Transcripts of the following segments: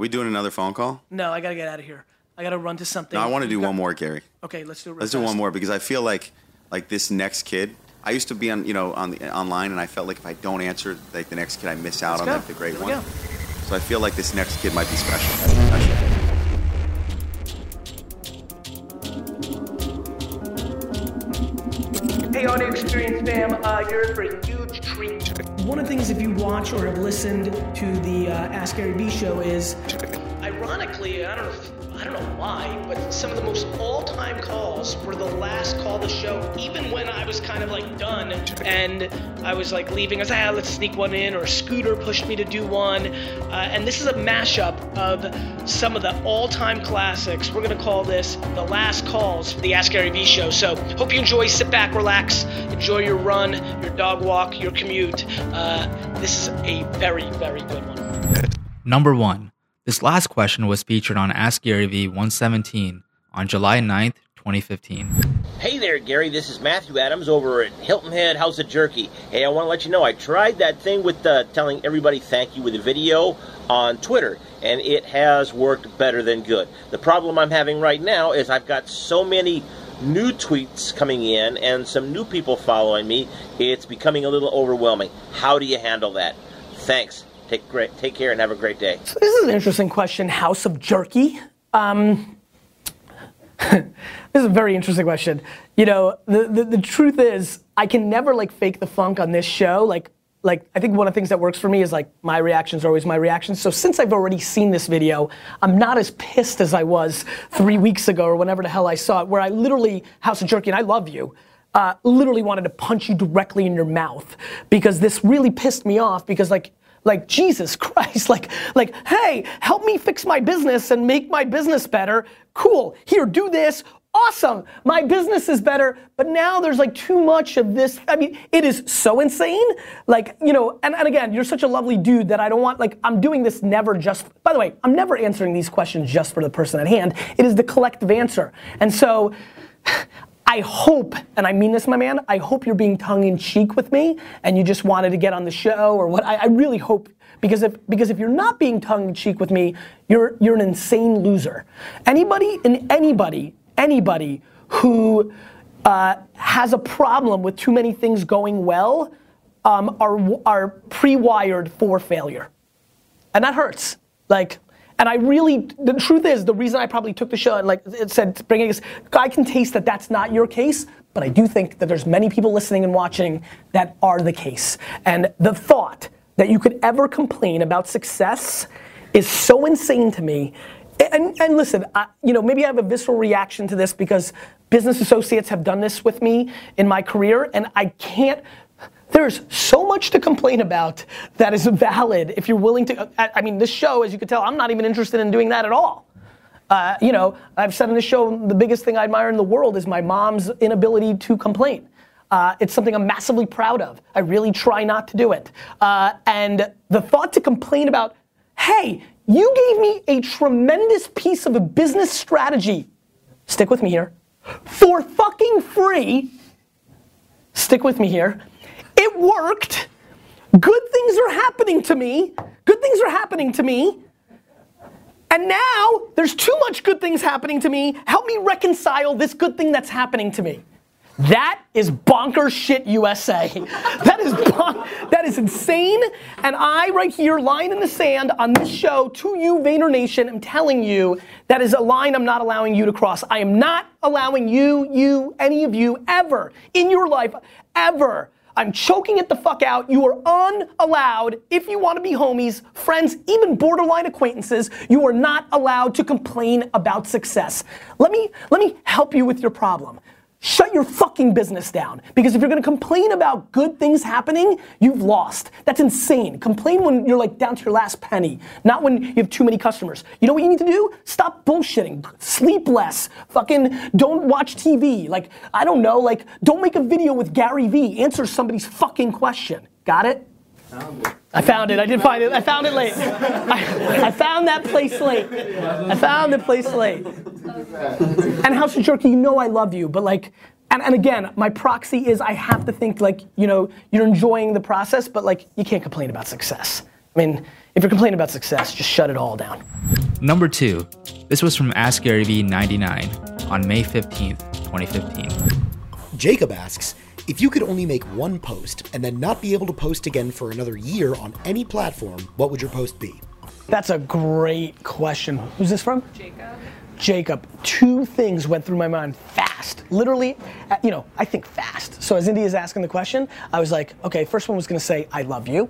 Are we doing another phone call? No, I gotta get out of here. I gotta run to something. No, I want to do got- one more, Gary. Okay, let's do it. real Let's do one more because I feel like like this next kid. I used to be on you know on the online, and I felt like if I don't answer, like the next kid, I miss out Let's on go. like the great one. go. So I feel like this next kid might be special. special. Hey, audio experience fam, uh, you're in One of the things, if you watch or have listened to the uh, Ask Gary Vee show, is ironically, I don't know, I don't know why, but some of the most all-time calls were the last call of the show. Even when I was kind of like done and I was like leaving, I was like, ah, let's sneak one in, or Scooter pushed me to do one. Uh, and this is a mashup of some of the all-time classics. We're gonna call this the last calls for the Ask Gary Vee show. So hope you enjoy. Sit back, relax, enjoy your run, your dog walk, your commute. Uh, this is a very, very good one. Number one, this last question was featured on Ask Gary Vee 117 on July 9th, 2015. Hey there, Gary. This is Matthew Adams over at Hilton Head House of Jerky. Hey, I want to let you know I tried that thing with uh, telling everybody thank you with a video on Twitter, and it has worked better than good. The problem I'm having right now is I've got so many new tweets coming in and some new people following me. It's becoming a little overwhelming. How do you handle that? Thanks. Take great. Take care and have a great day. So this is an interesting question, House of Jerky. Um, this is a very interesting question. You know, the, the, the truth is, I can never like fake the funk on this show. Like, like I think one of the things that works for me is like my reactions are always my reactions. So since I've already seen this video, I'm not as pissed as I was three weeks ago or whenever the hell I saw it, where I literally House of Jerky, and I love you. Uh, literally wanted to punch you directly in your mouth because this really pissed me off because like like Jesus Christ, like, like, hey, help me fix my business and make my business better. Cool. Here, do this. Awesome. My business is better. But now there's like too much of this. I mean, it is so insane. Like, you know, and, and again, you're such a lovely dude that I don't want, like, I'm doing this never just, by the way, I'm never answering these questions just for the person at hand. It is the collective answer. And so, I hope, and I mean this, my man, I hope you're being tongue in cheek with me and you just wanted to get on the show or what. I, I really hope, because if, because if you're not being tongue in cheek with me, you're, you're an insane loser. Anybody and anybody, anybody who uh, has a problem with too many things going well um, are, are pre wired for failure. And that hurts. Like, and I really, the truth is, the reason I probably took the show and like it said, bringing us, I can taste that that's not your case, but I do think that there's many people listening and watching that are the case. And the thought that you could ever complain about success is so insane to me. And, and listen, I, you know, maybe I have a visceral reaction to this because business associates have done this with me in my career, and I can't there's so much to complain about that is valid if you're willing to. I, I mean, this show, as you can tell, I'm not even interested in doing that at all. Uh, you know, I've said in the show, the biggest thing I admire in the world is my mom's inability to complain. Uh, it's something I'm massively proud of. I really try not to do it. Uh, and the thought to complain about, hey, you gave me a tremendous piece of a business strategy, stick with me here, for fucking free, stick with me here, it worked. Good things are happening to me. Good things are happening to me. And now there's too much good things happening to me. Help me reconcile this good thing that's happening to me. That is bonkers shit USA. That is bon- that is insane. And I right here, lying in the sand on this show to you, Vayner Nation, am telling you that is a line I'm not allowing you to cross. I am not allowing you, you, any of you, ever in your life, ever. I'm choking it the fuck out. You are unallowed, if you want to be homies, friends, even borderline acquaintances, you are not allowed to complain about success. Let me let me help you with your problem. Shut your fucking business down. Because if you're gonna complain about good things happening, you've lost. That's insane. Complain when you're like down to your last penny, not when you have too many customers. You know what you need to do? Stop bullshitting. Sleep less. Fucking don't watch TV. Like, I don't know, like, don't make a video with Gary Vee. Answer somebody's fucking question. Got it? I found it. I did find it. I found it late. I, I found that place late. I found the place late. And House of Jerky, you know I love you, but like, and, and again, my proxy is I have to think like, you know, you're enjoying the process, but like, you can't complain about success. I mean, if you're complaining about success, just shut it all down. Number two, this was from AskGaryVee99 on May 15th, 2015. Jacob asks If you could only make one post and then not be able to post again for another year on any platform, what would your post be? That's a great question. Who's this from? Jacob. Jacob. Two things went through my mind fast. Literally, uh, you know, I think fast. So as India is asking the question, I was like, okay, first one was gonna say, I love you.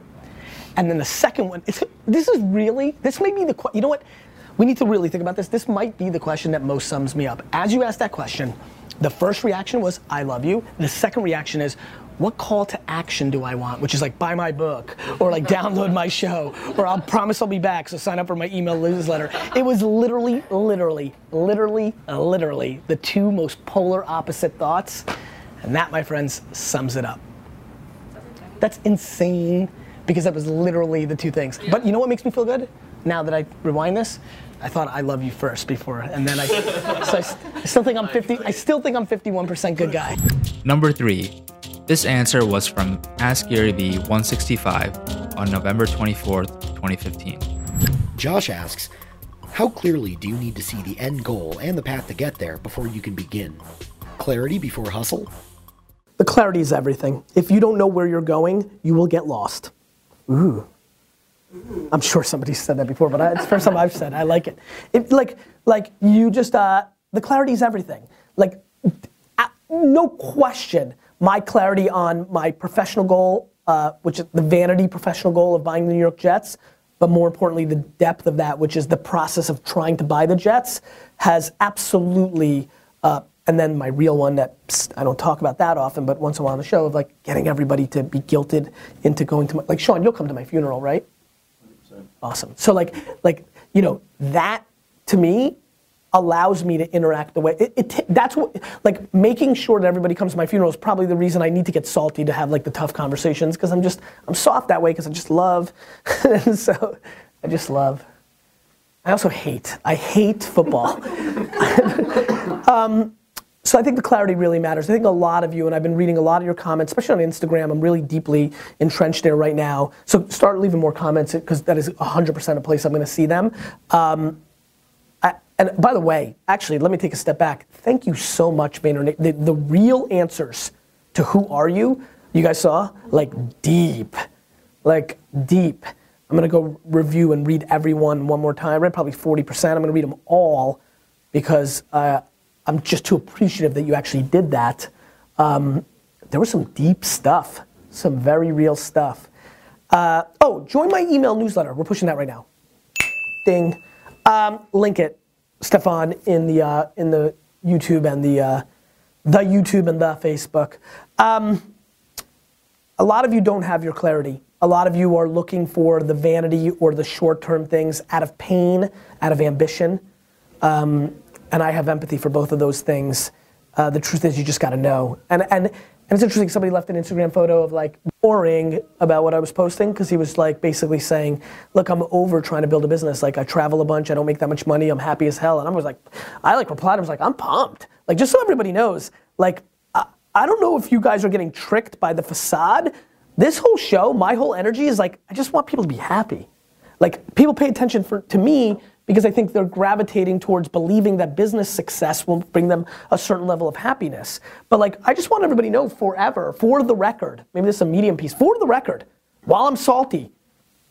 And then the second one, this is really, this may be the, you know what? We need to really think about this. This might be the question that most sums me up. As you ask that question, the first reaction was, I love you. The second reaction is, what call to action do I want? Which is like buy my book or like download my show or I'll promise I'll be back, so sign up for my email newsletter. It was literally, literally, literally, literally the two most polar opposite thoughts. And that, my friends, sums it up. That's insane because that was literally the two things. But you know what makes me feel good? Now that I rewind this, I thought I love you first before, and then I, so I, I still think I'm 50. I still think I'm 51% good guy. Number three, this answer was from AskGaryVee165 on November 24th, 2015. Josh asks, how clearly do you need to see the end goal and the path to get there before you can begin? Clarity before hustle? The clarity is everything. If you don't know where you're going, you will get lost. Ooh. I'm sure somebody said that before, but I, it's the first time I've said. It. I like it. it. Like, like you just uh, the clarity is everything. Like, uh, no question my clarity on my professional goal, uh, which is the vanity professional goal of buying the New York Jets, but more importantly, the depth of that, which is the process of trying to buy the Jets, has absolutely. Uh, and then my real one that psst, I don't talk about that often, but once in a while on the show of like getting everybody to be guilted into going to my, like Sean, you'll come to my funeral, right? 100%. Awesome. So like, like you know that to me allows me to interact the way it, it, that's what like making sure that everybody comes to my funeral is probably the reason I need to get salty to have like the tough conversations because I'm just I'm soft that way because I just love so I just love I also hate I hate football um, so I think the clarity really matters. I think a lot of you, and I've been reading a lot of your comments, especially on Instagram. I'm really deeply entrenched there right now. So start leaving more comments because that is 100% a place I'm going to see them. Um, and by the way, actually, let me take a step back. Thank you so much, Vayner. The, the real answers to who are you, you guys saw, like deep, like deep. I'm gonna go review and read everyone one more time. I read probably 40%. I'm gonna read them all because uh, I'm just too appreciative that you actually did that. Um, there was some deep stuff, some very real stuff. Uh, oh, join my email newsletter. We're pushing that right now. Ding. Um, link it. Stefan in the uh, in the YouTube and the uh, the YouTube and the Facebook. Um, a lot of you don't have your clarity. A lot of you are looking for the vanity or the short-term things out of pain, out of ambition. Um, and I have empathy for both of those things. Uh, the truth is, you just got to know. And and and it's interesting, somebody left an Instagram photo of like boring about what I was posting because he was like basically saying, look, I'm over trying to build a business. Like I travel a bunch, I don't make that much money, I'm happy as hell. And I was like, I like replied, I was like, I'm pumped. Like just so everybody knows, like I, I don't know if you guys are getting tricked by the facade. This whole show, my whole energy is like, I just want people to be happy. Like people pay attention for, to me because I think they're gravitating towards believing that business success will bring them a certain level of happiness. But like, I just want everybody to know forever, for the record, maybe this is a medium piece, for the record, while I'm salty,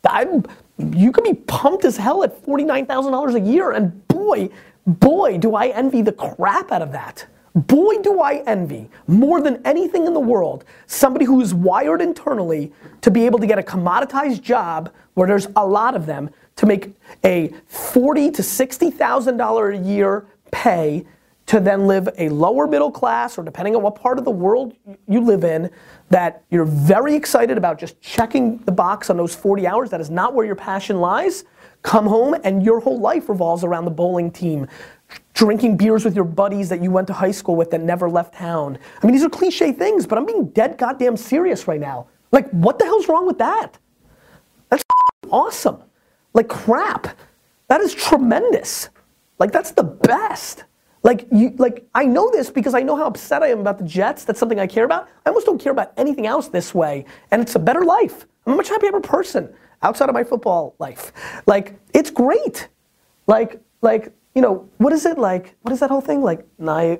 I'm, you could be pumped as hell at $49,000 a year, and boy, boy, do I envy the crap out of that. Boy, do I envy more than anything in the world somebody who is wired internally to be able to get a commoditized job where there's a lot of them to make a forty to sixty thousand dollar a year pay to then live a lower middle class or depending on what part of the world you live in that you're very excited about just checking the box on those 40 hours. That is not where your passion lies. Come home and your whole life revolves around the bowling team drinking beers with your buddies that you went to high school with that never left town. I mean these are cliche things but i'm being dead goddamn serious right now. Like what the hell's wrong with that? That's awesome like crap. That is tremendous. Like that's the best. Like you like I know this because I know how upset I am about the Jets. That's something I care about. I almost don't care about anything else this way. And it's a better life. I'm a much happier person. outside of my football life. Like, it's great. Like, like, you know, what is it like? What is that whole thing? Like, naive,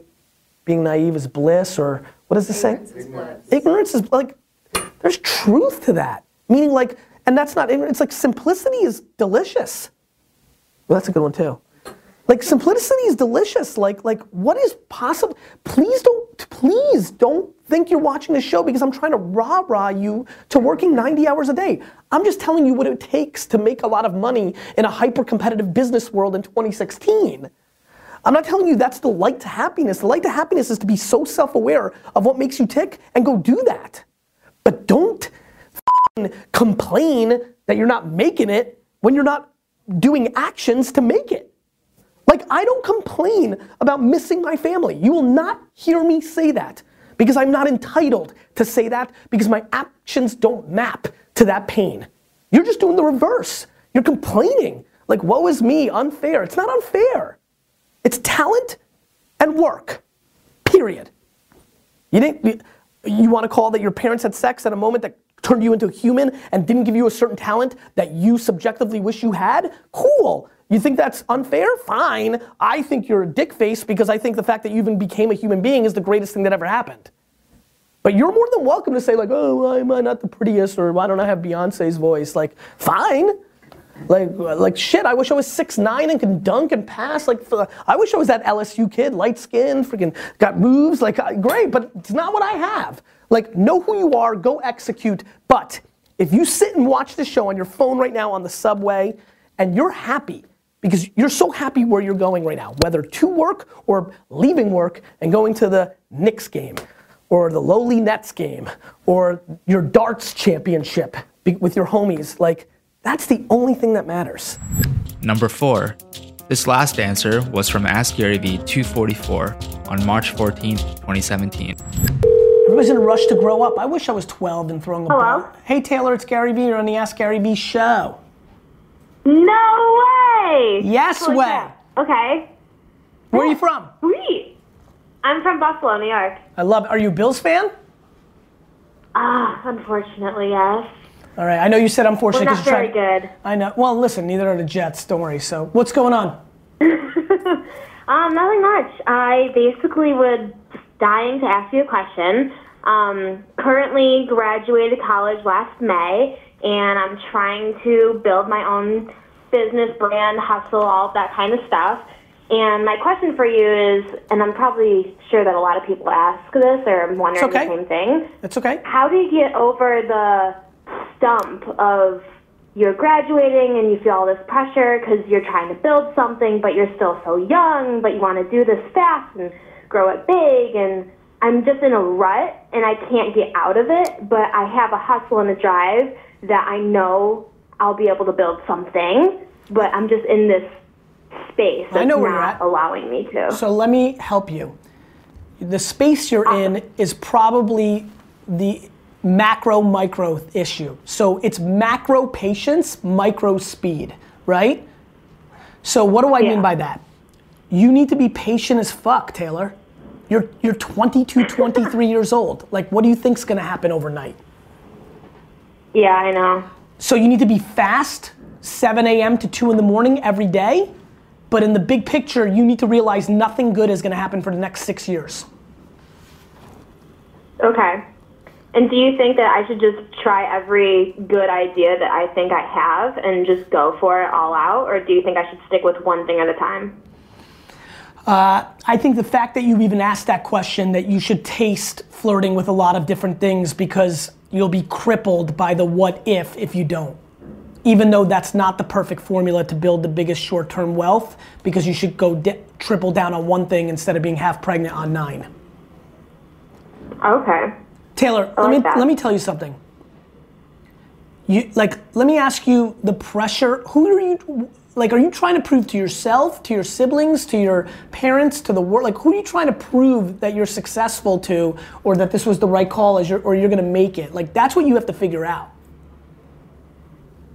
being naive is bliss, or what is the saying? Ignorance Ignorance is like, there's truth to that. Meaning, like, and that's not, it's like simplicity is delicious. Well, that's a good one too. Like simplicity is delicious. Like like what is possible? Please don't please don't think you're watching the show because I'm trying to rah rah you to working 90 hours a day. I'm just telling you what it takes to make a lot of money in a hyper competitive business world in 2016. I'm not telling you that's the light to happiness. The light to happiness is to be so self aware of what makes you tick and go do that. But don't complain that you're not making it when you're not doing actions to make it. Like, I don't complain about missing my family. You will not hear me say that because I'm not entitled to say that because my actions don't map to that pain. You're just doing the reverse. You're complaining. Like, woe is me, unfair. It's not unfair. It's talent and work. Period. You didn't you want to call that your parents had sex at a moment that turned you into a human and didn't give you a certain talent that you subjectively wish you had? Cool. You think that's unfair? Fine. I think you're a dick face because I think the fact that you even became a human being is the greatest thing that ever happened. But you're more than welcome to say like, oh, why am I not the prettiest or why don't I have Beyonce's voice? Like, fine. Like, like shit. I wish I was six nine and can dunk and pass. Like, I wish I was that LSU kid, light skin, freaking got moves. Like, great, but it's not what I have. Like, know who you are, go execute. But if you sit and watch the show on your phone right now on the subway, and you're happy because you're so happy where you're going right now, whether to work or leaving work and going to the Knicks game or the lowly Nets game or your darts championship with your homies. Like, that's the only thing that matters. Number four. This last answer was from Ask Gary Vee 244 on March 14, 2017. Everybody's in a rush to grow up. I wish I was 12 and throwing a Hello? ball. Hey Taylor, it's Gary Vee. You're on the Ask Gary Vee show. No way! Yes Holy way. crap. Okay. Where are you from? Sweet. I'm from Buffalo, New York. I love it. Are you a Bills fan? Ah, unfortunately, yes. All right. I know you said unfortunately. We're not very trying. good. I know. Well, listen, neither are the Jets. Don't worry. So, what's going on? Um, nothing much. I basically was dying to ask you a question. Um, currently graduated college last May, and I'm trying to build my own business, brand, hustle, all that kind of stuff. And my question for you is, and I'm probably sure that a lot of people ask this or wondering okay. the same thing. It's okay. How do you get over the stump of you're graduating and you feel all this pressure because you're trying to build something, but you're still so young, but you want to do this fast and grow it big? And I'm just in a rut and I can't get out of it, but I have a hustle and a drive that I know I'll be able to build something, but I'm just in this space that's I know where not allowing me to. So let me help you. The space you're ah. in is probably the macro micro issue. So it's macro patience, micro speed, right? So what do I Yeah. mean by that? You need to be patient as fuck, Taylor. You're you're 22, 23 years old. Like what do you think's going to happen overnight? yeah, I know. So you need to be fast, 7 a.m. to 2 in the morning every day. But in the big picture, you need to realize nothing good is going to happen for the next six years. Okay. And do you think that I should just try every good idea that I think I have and just go for it all out? Or do you think I should stick with one thing at a time? Uh, I think the fact that you even asked that question, that you should taste flirting with a lot of different things because you'll be crippled by the what if if you don't. Even though that's not the perfect formula to build the biggest short term wealth, because you should go di- triple down on one thing instead of being half pregnant on nine. Okay. Taylor, I let like me that. let me tell you something. You like let me ask you the pressure. Who are you like? Are you trying to prove to yourself, to your siblings, to your parents, to the world? Like who are you trying to prove that you're successful to, or that this was the right call, as you're, or you're gonna make it? Like that's what you have to figure out.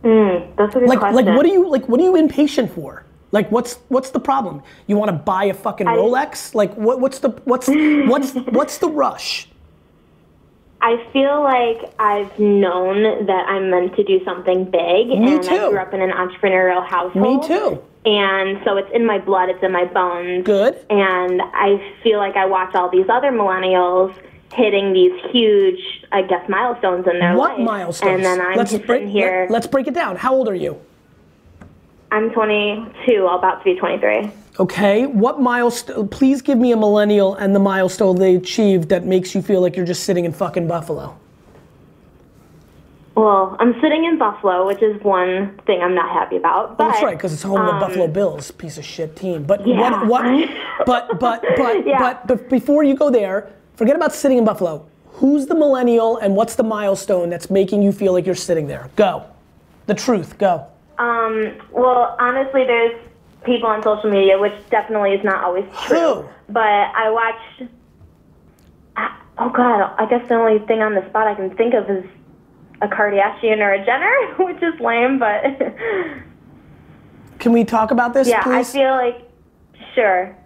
Mm, that's a good Like question. like what are you like? What are you impatient for? Like what's what's the problem? You want to buy a fucking I- Rolex? Like what what's the what's what's what's the rush? I feel like I've known that I'm meant to do something big, Me and too. I grew up in an entrepreneurial household. Me too. And so it's in my blood, it's in my bones. Good. And I feel like I watch all these other millennials hitting these huge, I guess, milestones in their lives. What life. milestones? And then I'm let's just break, here. Let, us break it down. How old are you? I'm 22, about to be 23. Okay. What milestone? Please give me a millennial and the milestone they achieved that makes you feel like you're just sitting in fucking Buffalo. Well, I'm sitting in Buffalo, which is one thing I'm not happy about. But Well, that's right, because it's home of the um, Buffalo Bills, piece of shit team. But Yeah. what? What? But but but Yeah. but but before you go there, forget about sitting in Buffalo. Who's the millennial and what's the milestone that's making you feel like you're sitting there? Go. The truth. Go. Um, well, honestly, there's people on social media, which definitely is not always true. Who? But I watched. I- Oh God, I guess the only thing on the spot I can think of is a Kardashian or a Jenner, which is lame, but Can we talk about this, yeah, I feel like sure.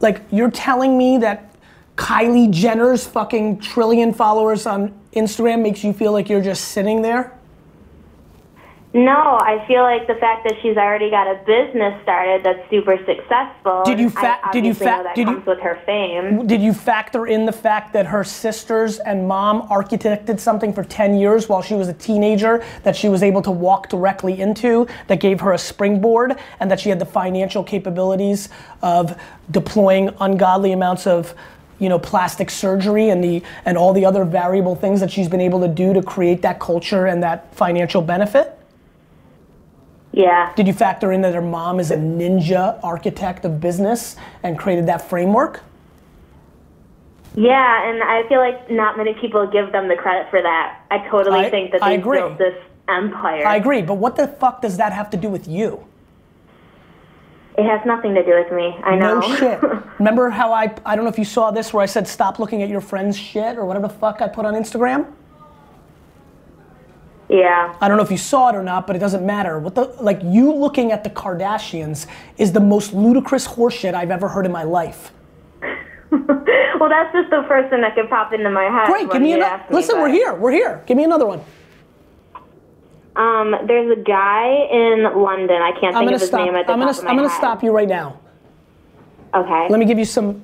like you're telling me that Kylie Jenner's fucking trillion followers on Instagram makes you feel like you're just sitting there? No, I feel like the fact that she's already got a business started that's super successful. Did you and fa- did you obviously fa- know did you- with her fame. Did you factor in the fact that her sisters and mom architected something for 10 years while she was a teenager that she was able to walk directly into that gave her a springboard and that she had the financial capabilities of deploying ungodly amounts of you know plastic surgery and the and all the other variable things that she's been able to do to create that culture and that financial benefit? Yeah. Did you factor in that her mom is a ninja architect of business and created that framework? Yeah, and I feel like not many people give them the credit for that. I totally I- think that they built this empire. I agree, but what the fuck does that have to do with you? It has nothing to do with me. I know. No shit. Remember how I I don't know if you saw this where I said stop looking at your friend's shit or whatever the fuck I put on Instagram? Yeah. I don't know if you saw it or not, but it doesn't matter. What the like you looking at the Kardashians is the most ludicrous horseshit I've ever heard in my life. Well, that's just the first thing that could pop into my head. Great, give me another. ask me, Listen, we're here. We're here. Give me another one. Um, there's a guy in London. I can't I'm think of his stop. name at the I'm gonna top of my I'm gonna head. stop you right now. Okay. Let me give you some.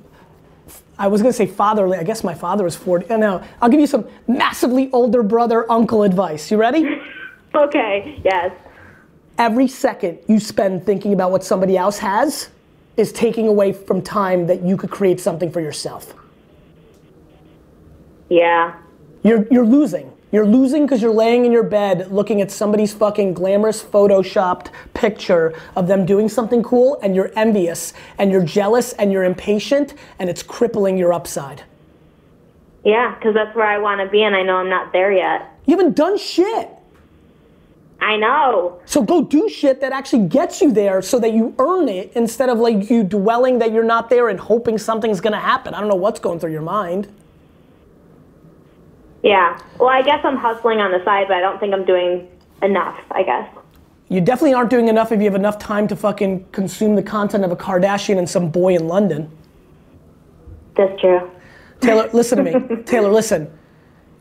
I was gonna say fatherly. I guess my father is 40. uh, No, I'll give you some massively older brother uncle advice. You ready? okay. Yes. Every second you spend thinking about what somebody else has is taking away from time that you could create something for yourself. Yeah. You're you're losing. You're losing because you're laying in your bed looking at somebody's fucking glamorous photoshopped picture of them doing something cool and you're envious and you're jealous and you're impatient and it's crippling your upside. Yeah, because that's where I want to be, and I know I'm not there yet. You haven't done shit. I know. So go do shit that actually gets you there so that you earn it instead of like you dwelling that you're not there and hoping something's gonna happen. I don't know what's going through your mind. Yeah. Well, I guess I'm hustling on the side, but I don't think I'm doing enough. I guess. You definitely aren't doing enough if you have enough time to fucking consume the content of a Kardashian and some boy in London. That's true. Taylor, listen to me. Taylor, listen.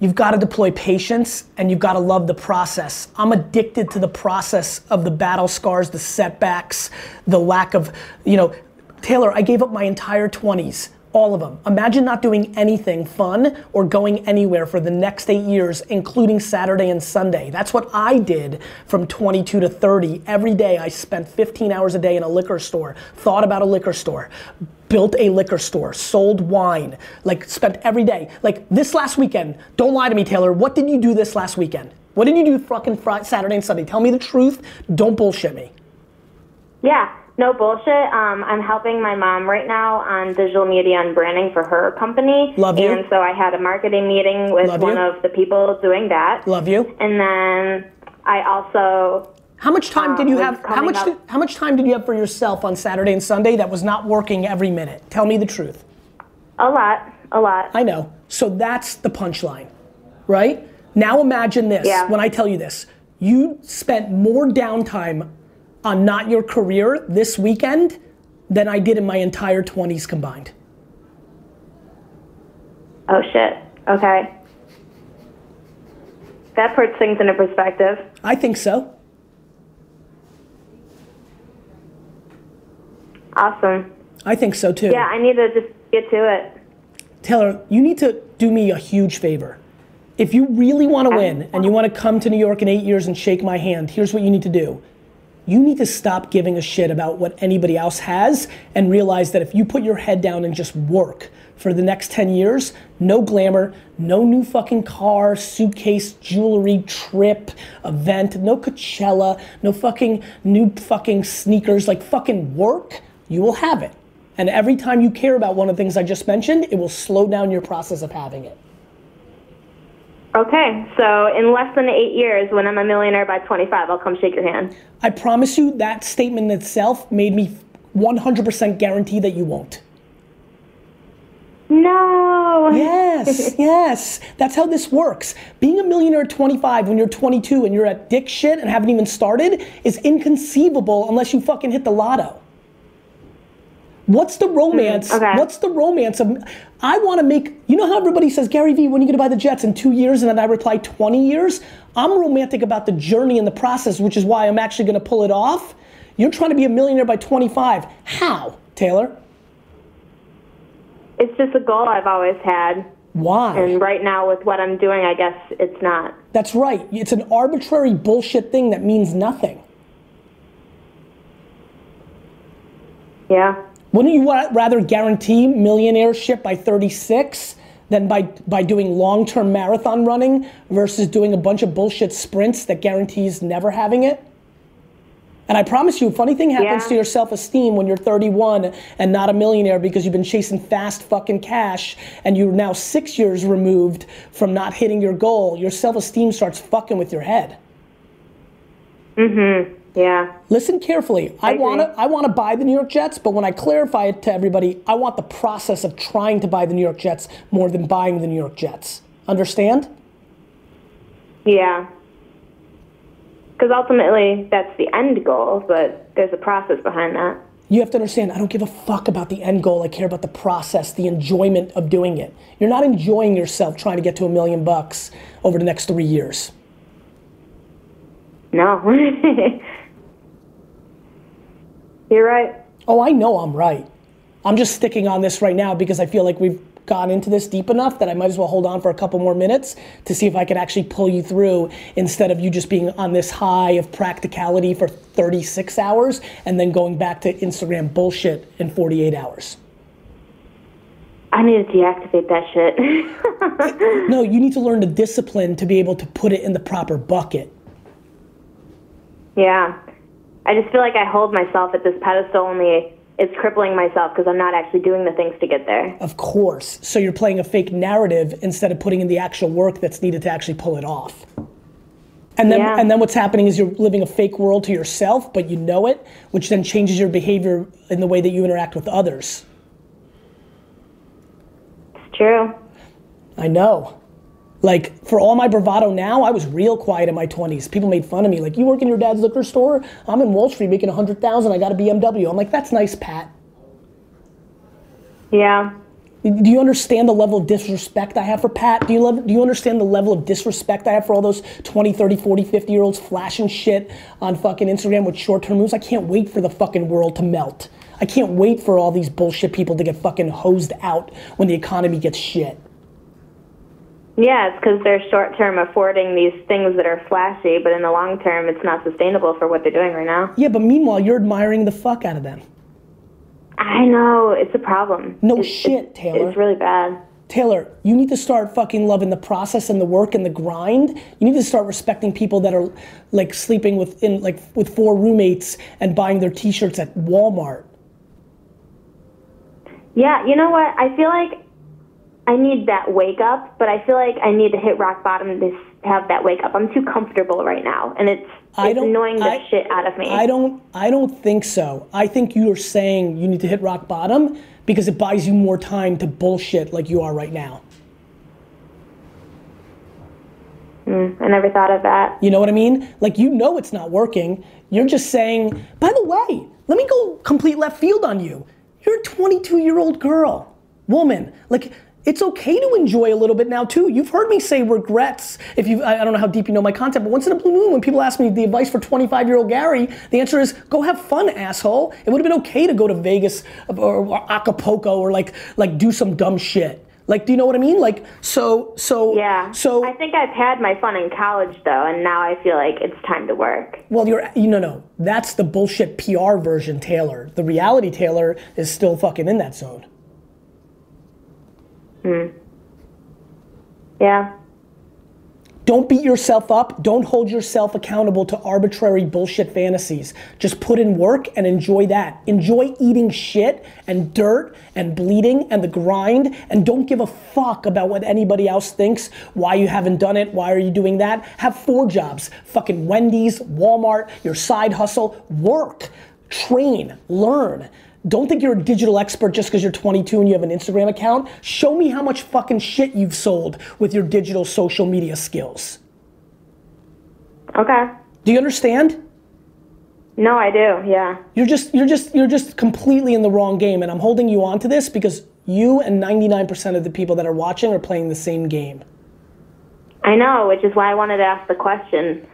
You've got to deploy patience and you've got to love the process. I'm addicted to the process of the battle scars, the setbacks, the lack of, you know, Taylor, I gave up my entire 20s, all of them. Imagine not doing anything fun or going anywhere for the next eight years, including Saturday and Sunday. That's what I did from 22 to 30. Every day I spent 15 hours a day in a liquor store, thought about a liquor store, built a liquor store, sold wine, like spent every day. Like this last weekend, don't lie to me, Taylor. What did you do this last weekend? What did you do fucking Friday, Saturday and Sunday? Tell me the truth. Don't bullshit me. Yeah. No bullshit. Um, I'm helping my mom right now on digital media and branding for her company. Love you. And so I had a marketing meeting with Love one you. of the people doing that. Love you. And then I also How much time did you Um, have? How much? up- Did, how much time did you have for yourself on Saturday and Sunday that was not working every minute? Tell me the truth. a lot, a lot. I know. So that's the punchline, right? Now imagine this. Yeah. When I tell you this, you spent more downtime on not your career this weekend than I did in my entire 20s combined. Oh shit. Okay. That puts things into perspective. I think so. Awesome. I think so too. Yeah, I need to just get to it. Taylor, you need to do me a huge favor. If you really want to win and you want to come to New York in eight years and shake my hand, here's what you need to do. You need to stop giving a shit about what anybody else has and realize that if you put your head down and just work for the next 10 years, no glamour, no new fucking car, suitcase, jewelry, trip, event, no Coachella, no fucking new fucking sneakers, like fucking work, you will have it. And every time you care about one of the things I just mentioned, it will slow down your process of having it. Okay, so in less than eight years, when I'm a millionaire by 25, I'll come shake your hand. I promise you that statement itself made me 100% guarantee that you won't. No. Yes, yes. That's how this works. Being a millionaire at 25 when you're 22 and you're at dick shit and haven't even started is inconceivable unless you fucking hit the lotto. What's the mm-hmm. romance? okay. What's the romance of? I want to make. You know how everybody says, Gary Vee, when are you going to buy the Jets in two years? And then I reply, 20 years. I'm romantic about the journey and the process, which is why I'm actually going to pull it off. You're trying to be a millionaire by 25. How, Taylor? It's just a goal I've always had. Why? And right now, with what I'm doing, I guess it's not. That's right. It's an arbitrary bullshit thing that means nothing. Yeah. Wouldn't you rather guarantee millionaireship by 36 than by, by doing long term marathon running versus doing a bunch of bullshit sprints that guarantees never having it? And I promise you, funny thing happens Yeah. to your self esteem when you're 31 and not a millionaire because you've been chasing fast fucking cash and you're now six years removed from not hitting your goal. Your self esteem starts fucking with your head. Mm-hmm. Yeah. Listen carefully. I, agree. want to I want to buy the New York Jets, but when I clarify it to everybody, I want the process of trying to buy the New York Jets more than buying the New York Jets. Understand? Yeah. Because ultimately, that's the end goal, but there's a process behind that. You have to understand, I don't give a fuck about the end goal. I care about the process, the enjoyment of doing it. You're not enjoying yourself trying to get to a million bucks over the next 3 years. No. You're right. Oh, I know I'm right. I'm just sticking on this right now because I feel like we've gone into this deep enough that I might as well hold on for a couple more minutes to see if I can actually pull you through instead of you just being on this high of practicality for 36 hours and then going back to Instagram bullshit in 48 hours. I need to deactivate that shit. No, you need to learn the discipline to be able to put it in the proper bucket. yeah. I just feel like I hold myself at this pedestal only it's crippling myself because I'm not actually doing the things to get there. Of course. So you're playing a fake narrative instead of putting in the actual work that's needed to actually pull it off. And then, Yeah. and then what's happening is you're living a fake world to yourself, but you know it, which then changes your behavior in the way that you interact with others. It's true. I know. Like, for all my bravado now, I was real quiet in my 20s. People made fun of me. Like, you work in your dad's liquor store? I'm in Wall Street making 100000 I got a BMW. I'm like, that's nice, Pat. Yeah. Do you understand the level of disrespect I have for Pat? Do you, love, do you understand the level of disrespect I have for all those 20, 30, 40, 50 year olds flashing shit on fucking Instagram with short term moves? I can't wait for the fucking world to melt. I can't wait for all these bullshit people to get fucking hosed out when the economy gets shit. Yeah, it's because they're short term affording these things that are flashy, but in the long term, it's not sustainable for what they're doing right now. Yeah, but meanwhile, you're admiring the fuck out of them. I know, it's a problem. No It's- shit, it's, Taylor. It's really bad. Taylor, you need to start fucking loving the process and the work and the grind. You need to start respecting people that are like sleeping with in like with four roommates and buying their t-shirts at Walmart. Yeah, you know what? I feel like I need that wake up, but I feel like I need to hit rock bottom to have that wake up. I'm too comfortable right now, and it's, it's annoying the I- shit out of me. I don't I don't think so. I think you are saying you need to hit rock bottom because it buys you more time to bullshit like you are right now. Mm, I never thought of that. You know what I mean? Like you know it's not working. You're just saying, by the way, let me go complete left field on you. You're a 22 year old girl, woman. Like it's okay to enjoy a little bit now too. You've heard me say regrets. If you, I don't know how deep you know my content, but once in a blue moon, when people ask me the advice for 25 year old Gary, the answer is go have fun, asshole. It would have been okay to go to Vegas or, or Acapulco or like like do some dumb shit. Like, do you know what I mean? Like, so so Yeah. So I think I've had my fun in college though, and now I feel like it's time to work. Well, you're you know no, that's the bullshit PR version, Taylor. The reality Taylor is still fucking in that zone. Mm. Yeah. Don't beat yourself up. Don't hold yourself accountable to arbitrary bullshit fantasies. Just put in work and enjoy that. Enjoy eating shit and dirt and bleeding and the grind and don't give a fuck about what anybody else thinks, why you haven't done it, why are you doing that. Have four jobs. Fucking Wendy's, Walmart, your side hustle. Work, train, learn. Don't think you're a digital expert just because you're 22 and you have an Instagram account. Show me how much fucking shit you've sold with your digital social media skills. Okay. Do you understand? No, I do. Yeah. You're just you're just you're just completely in the wrong game and I'm holding you on to this because you and 99% of the people that are watching are playing the same game. I know, which is why I wanted to ask the question.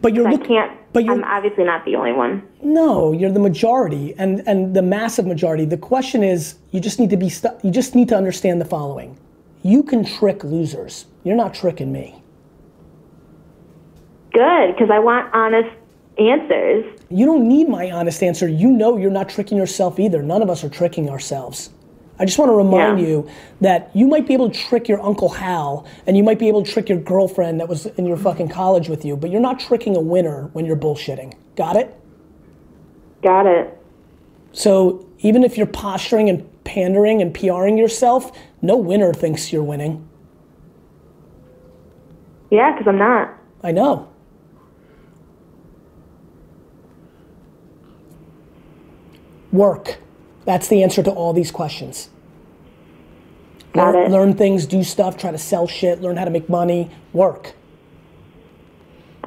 But you're I look- can't. but you're I'm obviously not the only one. No, you're the majority and and the massive majority. The question is, you just need to be stu- you just need to understand the following. You can trick losers. You're not tricking me. Good, because I want honest answers. You don't need my honest answer. You know you're not tricking yourself either. None of us are tricking ourselves. I just want to remind Yeah. you that you might be able to trick your Uncle Hal and you might be able to trick your girlfriend that was in your fucking college with you, but you're not tricking a winner when you're bullshitting. Got it? Got it. So even if you're posturing and pandering and PRing yourself, no winner thinks you're winning. Yeah, because I'm not. I know. Work. That's the answer to all these questions. Got learn, it. learn things, do stuff, try to sell shit, learn how to make money, work.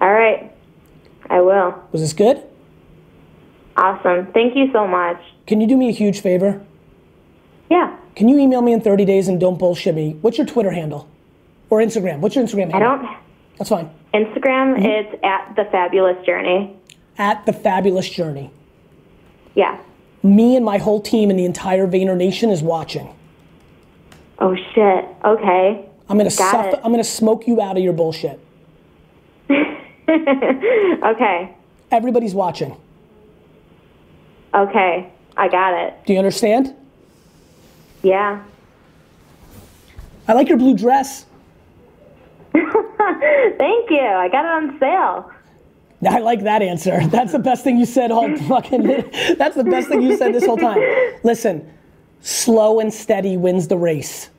All right. I will. Was this good? Awesome. Thank you so much. Can you do me a huge favor? Yeah. Can you email me in 30 days and don't bullshit me? What's your Twitter handle? Or Instagram? What's your Instagram handle? I don't. That's fine. Instagram, Mm-hmm. it's at the fabulous journey. At the fabulous journey. Yeah. Me and my whole team and the entire Vayner Nation is watching. Oh shit. Okay. I'm gonna suff-. I'm gonna smoke you out of your bullshit. Okay. Everybody's watching. Okay. I got it. Do you understand? Yeah. I like your blue dress. Thank you. I got it on sale. I like that answer. That's the best thing you said all fucking. That's the best thing you said this whole time. Listen, slow and steady wins the race.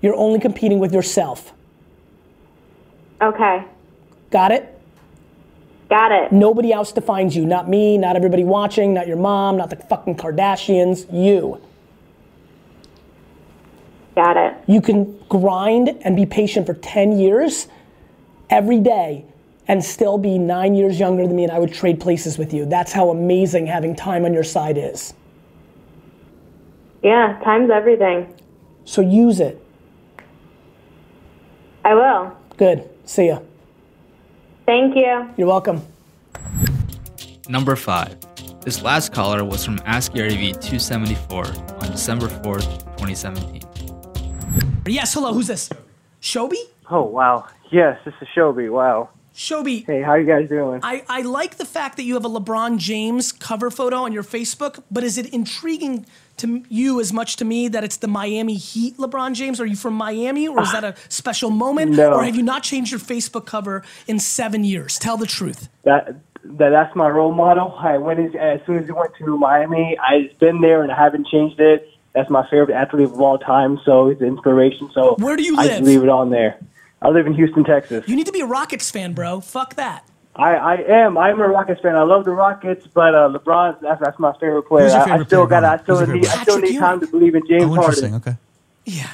You're only competing with yourself. Okay. Got it? Got it. Nobody else defines you. Not me, not everybody watching, not your mom, not the fucking Kardashians. You. Got it. You can grind and be patient for 10 years every day and still be nine years younger than me, and I would trade places with you. That's how amazing having time on your side is. Yeah. Time's everything. So use it. I will. Good. See ya. Thank you. You're welcome. Number 5. This last caller was from AskGaryVee274 on December 4th, 2017. Yes, hello, who's this? Shobi? Oh wow. Yes, this is Shobi. Wow. Shobi, Hey, how you guys doing? I, I like the fact that you have a LeBron James cover photo on your Facebook, but is it intriguing to you as much to me that it's the Miami Heat LeBron James? Are you from Miami or is that a special moment? No. Or have you not changed your Facebook cover in seven years? Tell the truth. That, that that's my role model. I went in, as soon as he went to Miami. I've been there and I haven't changed it. That's my favorite athlete of all time. So it's an inspiration. So Where do you I live? just leave it on there. I live in Houston, Texas. You need to be a Rockets fan, bro. Fuck that. I, I am. I'm a Rockets fan. I love the Rockets, but uh, LeBron, that's, that's my favorite player. Who's your I, I still player, got. I Ronnie? still Who's your need. favorite I still need time to believe in James Oh, interesting. Harden. Okay. Yeah.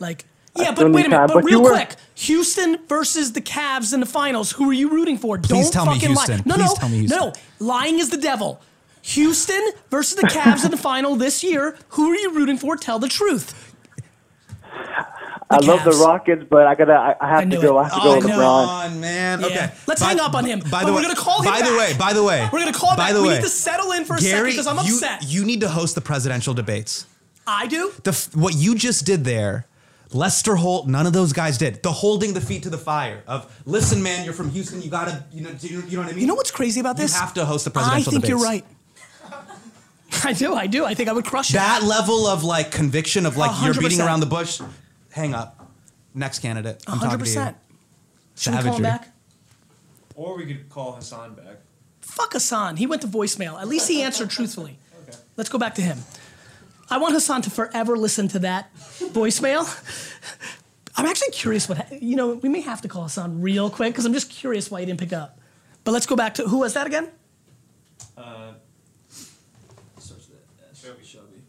Like, yeah, still but wait a need time. minute. But But you real were- quick, Houston versus the Cavs in the finals. Who are you rooting for? Please Don't tell me fucking lie. Houston. No, Please no, tell me Houston. no. Lying is the devil. Houston versus the Cavs in the final this year. Who are you rooting for? Tell the truth. I love the Rockets, but I gotta. I, I have I to go. it. I have to Oh, go I with know. Come LeBron. on, man. Yeah. Okay. Let's By- hang up on him. By But the we're gonna call him By the way, by the way, We're gonna call him by back. The We way, need to settle in for a second because I'm upset. You need to host the presidential debates. I do. The what you just did there, Lester Holt, none of those guys did. The holding the feet to the fire of listen, man, you're from Houston, you gotta, you know, you know, you know what I mean. You know what's crazy about this? You have to host the presidential. I think debates. you're right. I do. I do. I think I would crush it. That level of like conviction of like A you're beating around the bush. Hang up. Next candidate. I'm hundred talking to you. percent. Should we call him Savagery. back? Or we could call Hasan back. Fuck Hasan. He went to voicemail. At least he answered truthfully. Okay. Let's go back to him. I want Hasan to forever listen to that voicemail. I'm actually curious what you know. We may have to call Hasan real quick because I'm just curious why he didn't pick up. But let's go back to who was that again? Uh, starts with S. Shelby Shelby.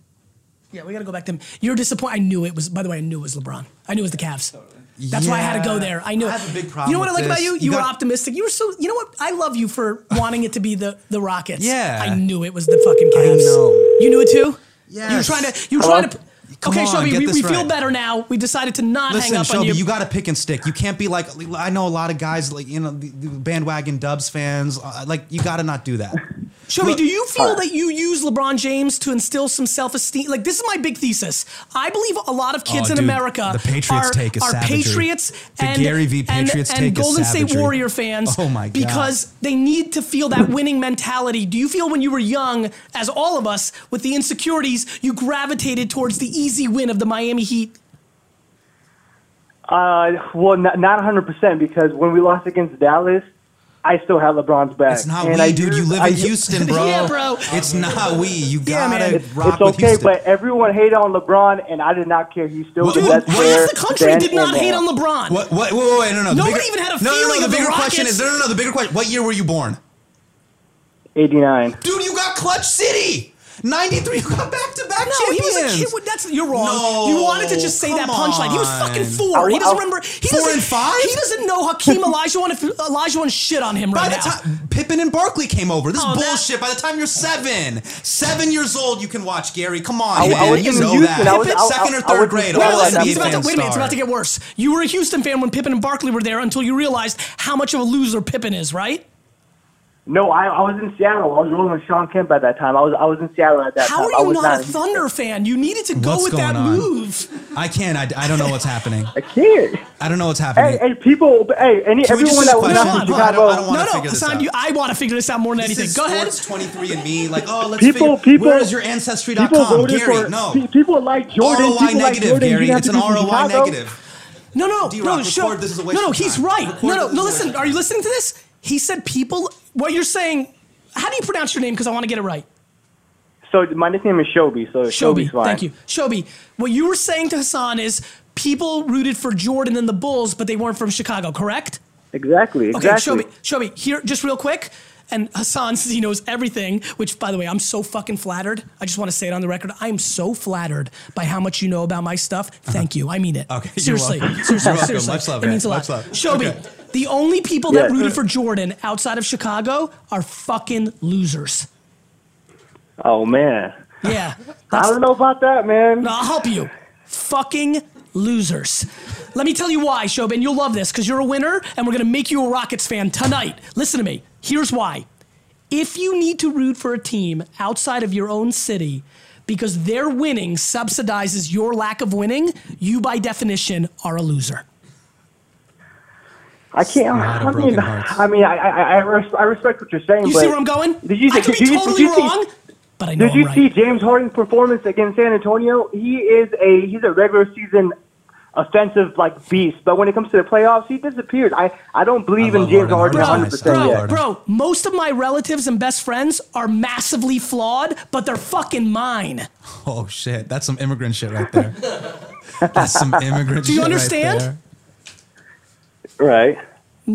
Yeah, we got to go back to him. You're disappointed. I knew it was. By the way, I knew it was LeBron. I knew it was the Cavs. That's why I had to go there. I knew. I have a big problem You know what I like about you? You You, were got- optimistic. You were so. You know what? I love you for wanting it to be the the Rockets. Yeah. I knew it was the fucking Cavs. I know. You knew it too. Yeah. You were trying to. You were trying to. Come okay, on, Shelby, we, this we feel right. better now. We decided to not Listen, hang up Shelby, on you, you. got to pick and stick. You can't be like I know a lot of guys like you know bandwagon Dubs fans. Uh, like you got to not do that. Shelby, Look- do you feel that you use LeBron James to instill some self-esteem? Like this is my big thesis. I believe a lot of kids Oh, in dude, America the Patriots are, take is are savagery. Patriots The and, Gary V. Patriots and, take is Golden State. Warrior fans. Oh my God. Because they need to feel that winning mentality. Do you feel when you were young, as all of us, with the insecurities, you gravitated towards the easy win of the Miami Heat? Uh, well, not, not 100% because when we lost against Dallas, I still have LeBron's back. It's not And we, I dude. You live I in Houston, bro. Yeah, bro. It's not we. You Yeah, gotta man. It's, rock it's with okay, Houston. but everyone hated on LeBron, and I did not care. He's still Dude, the best what player. Half the country did not hate on LeBron. What? What? Wait, wait, wait, no, no. the Nobody bigger- even had a no, no, feeling no. of The the bigger question is no, no, no. The bigger question. What year were you born? 89. Dude, you got Clutch City. 93. You got back to back No, champions. he was a kid. with- That's you're wrong. No, you wanted to just say that punchline. He was fucking four. I- he doesn't I- remember. He Four doesn't, and five? He doesn't know Hakeem Olajuwon. If Olajuwon shit on him By right the now. time Pippen and Barkley came over, this Oh, that- bullshit. By the time you're seven, seven years old, you can watch Gary. Come on, I- I man. was you know Houston. that. I was- I- Second or I- I third grade, Seattle all listen, NBA about to, wait a minute, it's about to get worse. You were a Houston fan when Pippen and Barkley were there until you realized how much of a loser Pippen is, right? No, I, I was in Seattle. I was rolling with Shawn Kemp at that time. I was I was in Seattle at that How time. are I you was not a Thunder fan? You needed to go What's with that on? move. I can't. I, I don't know what's happening. I can't. I don't know what's happening. Hey, hey, people. Hey, any Can everyone that the was question? not Hold from on, I don't- I don't no, no, Hasan, you, I want to figure this out more than This anything. is Go ahead. Sports 23andMe. Like, oh, let's People- figure. people- Where is your ancestry.com? People voted Gary, for no. people like Jordan. ROI people like Jordan. Gary. It's an ROI negative. No, no, D-Rock, no, record, sure. this is a waste no, no, he's right. No, no, no. Listen, are you listening to this? He said people. What you're saying? How do you pronounce your name? Because I want to get it right. So my nickname is Shobi. So Shobi, Shobi's fine. thank you. Shobi, what you were saying to Hasan is people rooted for Jordan and the Bulls, but they weren't from Chicago, correct? Exactly. Okay, Exactly. Shobi, Shobi, here, just real quick. And Hasan says he knows everything, which, by the way, I'm so fucking flattered. I just want to say it on the record. I am so flattered by how much you know about my stuff. Uh-huh. Thank you. I mean it. Okay, you're seriously, welcome. seriously, You're welcome. seriously. Much love, it man. means a lot. Much love. Shobi, Okay. the only people that Yeah. rooted for Jordan outside of Chicago are fucking losers. Oh man. Yeah, I don't know about that, man. No, I'll help you. Fucking losers. Let me tell you why, Shobin. You'll love this because you're a winner and we're going to make you a Rockets fan tonight. Listen to me. Here's why. If you need to root for a team outside of your own city because their winning subsidizes your lack of winning, you by definition are a loser. I can't. lot of I mean, broken. I mean, I I, I, res- I respect what you're saying. You but see where I'm going? Did you, I could did be you, totally did you see- wrong, but I know Did you right. see James Harden's performance against San Antonio? He is a he's a regular season offensive like beast, but when it comes to the playoffs, he disappears. I I don't believe I in love James Harden. Harden Harden. 100 Bro, percent Bro, yet. Harden. bro, most of my relatives and best friends are massively flawed, but they're fucking mine. Oh shit, that's some immigrant shit right there. That's some immigrant. Shit. Do you shit right understand? there. Right.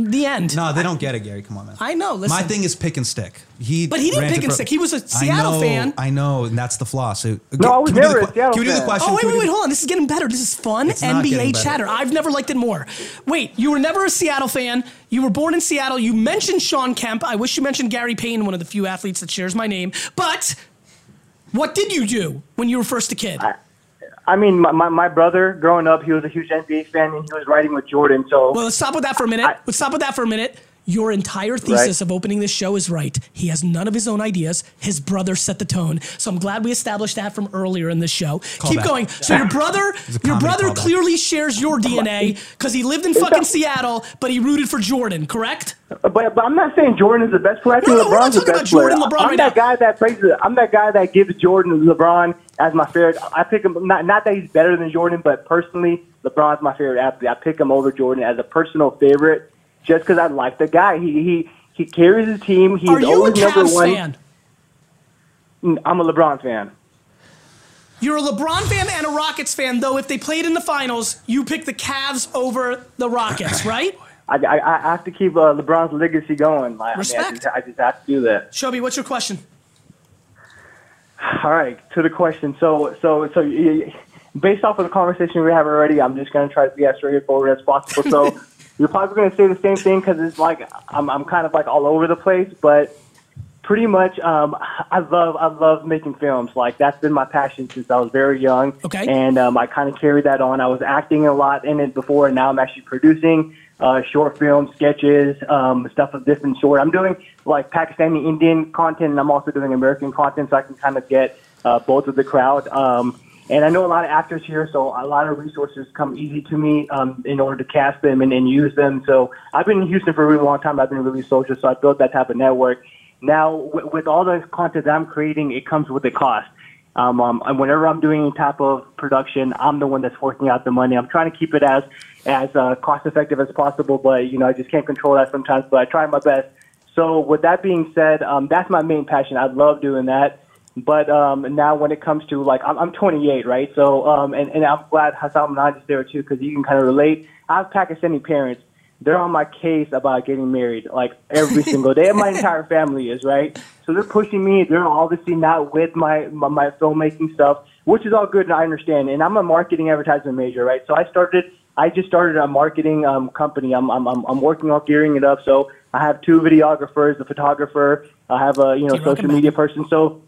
The end. No, they don't get it, Gary. Come on, man. I know, listen. My thing is pick and stick. He, But he didn't pick and pro- stick. He was a Seattle know, fan. I know, and that's the flaw. So No, I was can we do never the a Seattle Can we do the question? Oh, wait, wait, wait, hold on. This is getting better. This is fun It's NBA chatter. I've never liked it more. Wait, you were never a Seattle fan. You were born in Seattle. You mentioned Shawn Kemp. I wish you mentioned Gary Payton, one of the few athletes that shares my name. But what did you do when you were first a kid? I mean, my, my, my brother growing up, he was a huge NBA fan, and he was riding with Jordan. So Well, let's stop with that for a minute. let's stop with that for a minute. Your entire thesis Right. of opening this show is right. He has none of his own ideas. His brother set the tone. So I'm glad we established that from earlier in this show. Keep Callback. going. So your brother, your brother callback. clearly shares your DNA because he lived in fucking Seattle, but he rooted for Jordan. Correct? But, but I'm not saying Jordan is the best player. I think No, no, we're not LeBron's the talking best about Jordan, player. LeBron I'm right that guy that praises. I'm that guy that gives Jordan LeBron as my favorite. I pick him not not that he's better than Jordan, but personally, LeBron's my favorite athlete. I pick him over Jordan as a personal favorite, just because I like the guy. He he he carries his team. He's Are you a always number one. fan? I'm a LeBron fan. You're a LeBron fan and a Rockets fan, though. If they played in the finals, you pick the Cavs over the Rockets, right? I, I, I have to keep uh, LeBron's legacy going. I, I, mean, I, Respect. just, I just have to do that. Shelby, what's your question? All right, to the question. So, so, so, based off of the conversation we have already, I'm just going to try to be as straightforward as possible. So, you're probably going to say the same thing because it's like I'm, I'm kind of like all over the place, but pretty much, um, I love, I love making films. Like that's been my passion since I was very young. Okay. And um, I kind of carried that on. I was acting a lot in it before, and now I'm actually producing uh, short films, sketches, um, stuff of different sort. I'm doing like Pakistani Indian content, and I'm also doing American content, so I can kind of get uh, both of the crowd. Um, and I know a lot of actors here, so a lot of resources come easy to me um, in order to cast them and, and use them. So I've been in Houston for a really long time. I've been really social, so I built that type of network. Now, w- with all the content I'm creating, it comes with a cost. Um, um, and whenever I'm doing any type of production, I'm the one that's forking out the money. I'm trying to keep it as as uh, cost effective as possible, but you know I just can't control that sometimes. But I try my best. So with that being said, um, that's my main passion. I love doing that. But um, now when it comes to like I'm, I'm 28, right? So um, and, and I'm glad Hasan Minhaj is there too because you can kind of relate. I have Pakistani parents. They're on my case about getting married like every single day. My entire family is right. So they're pushing me. They're obviously not with my, my my filmmaking stuff, which is all good and I understand. And I'm a marketing advertisement major, right? So I started. I just started a marketing um, company. I'm, I'm I'm I'm working on gearing it up. So I have two videographers, a photographer. I have a you know social media person. So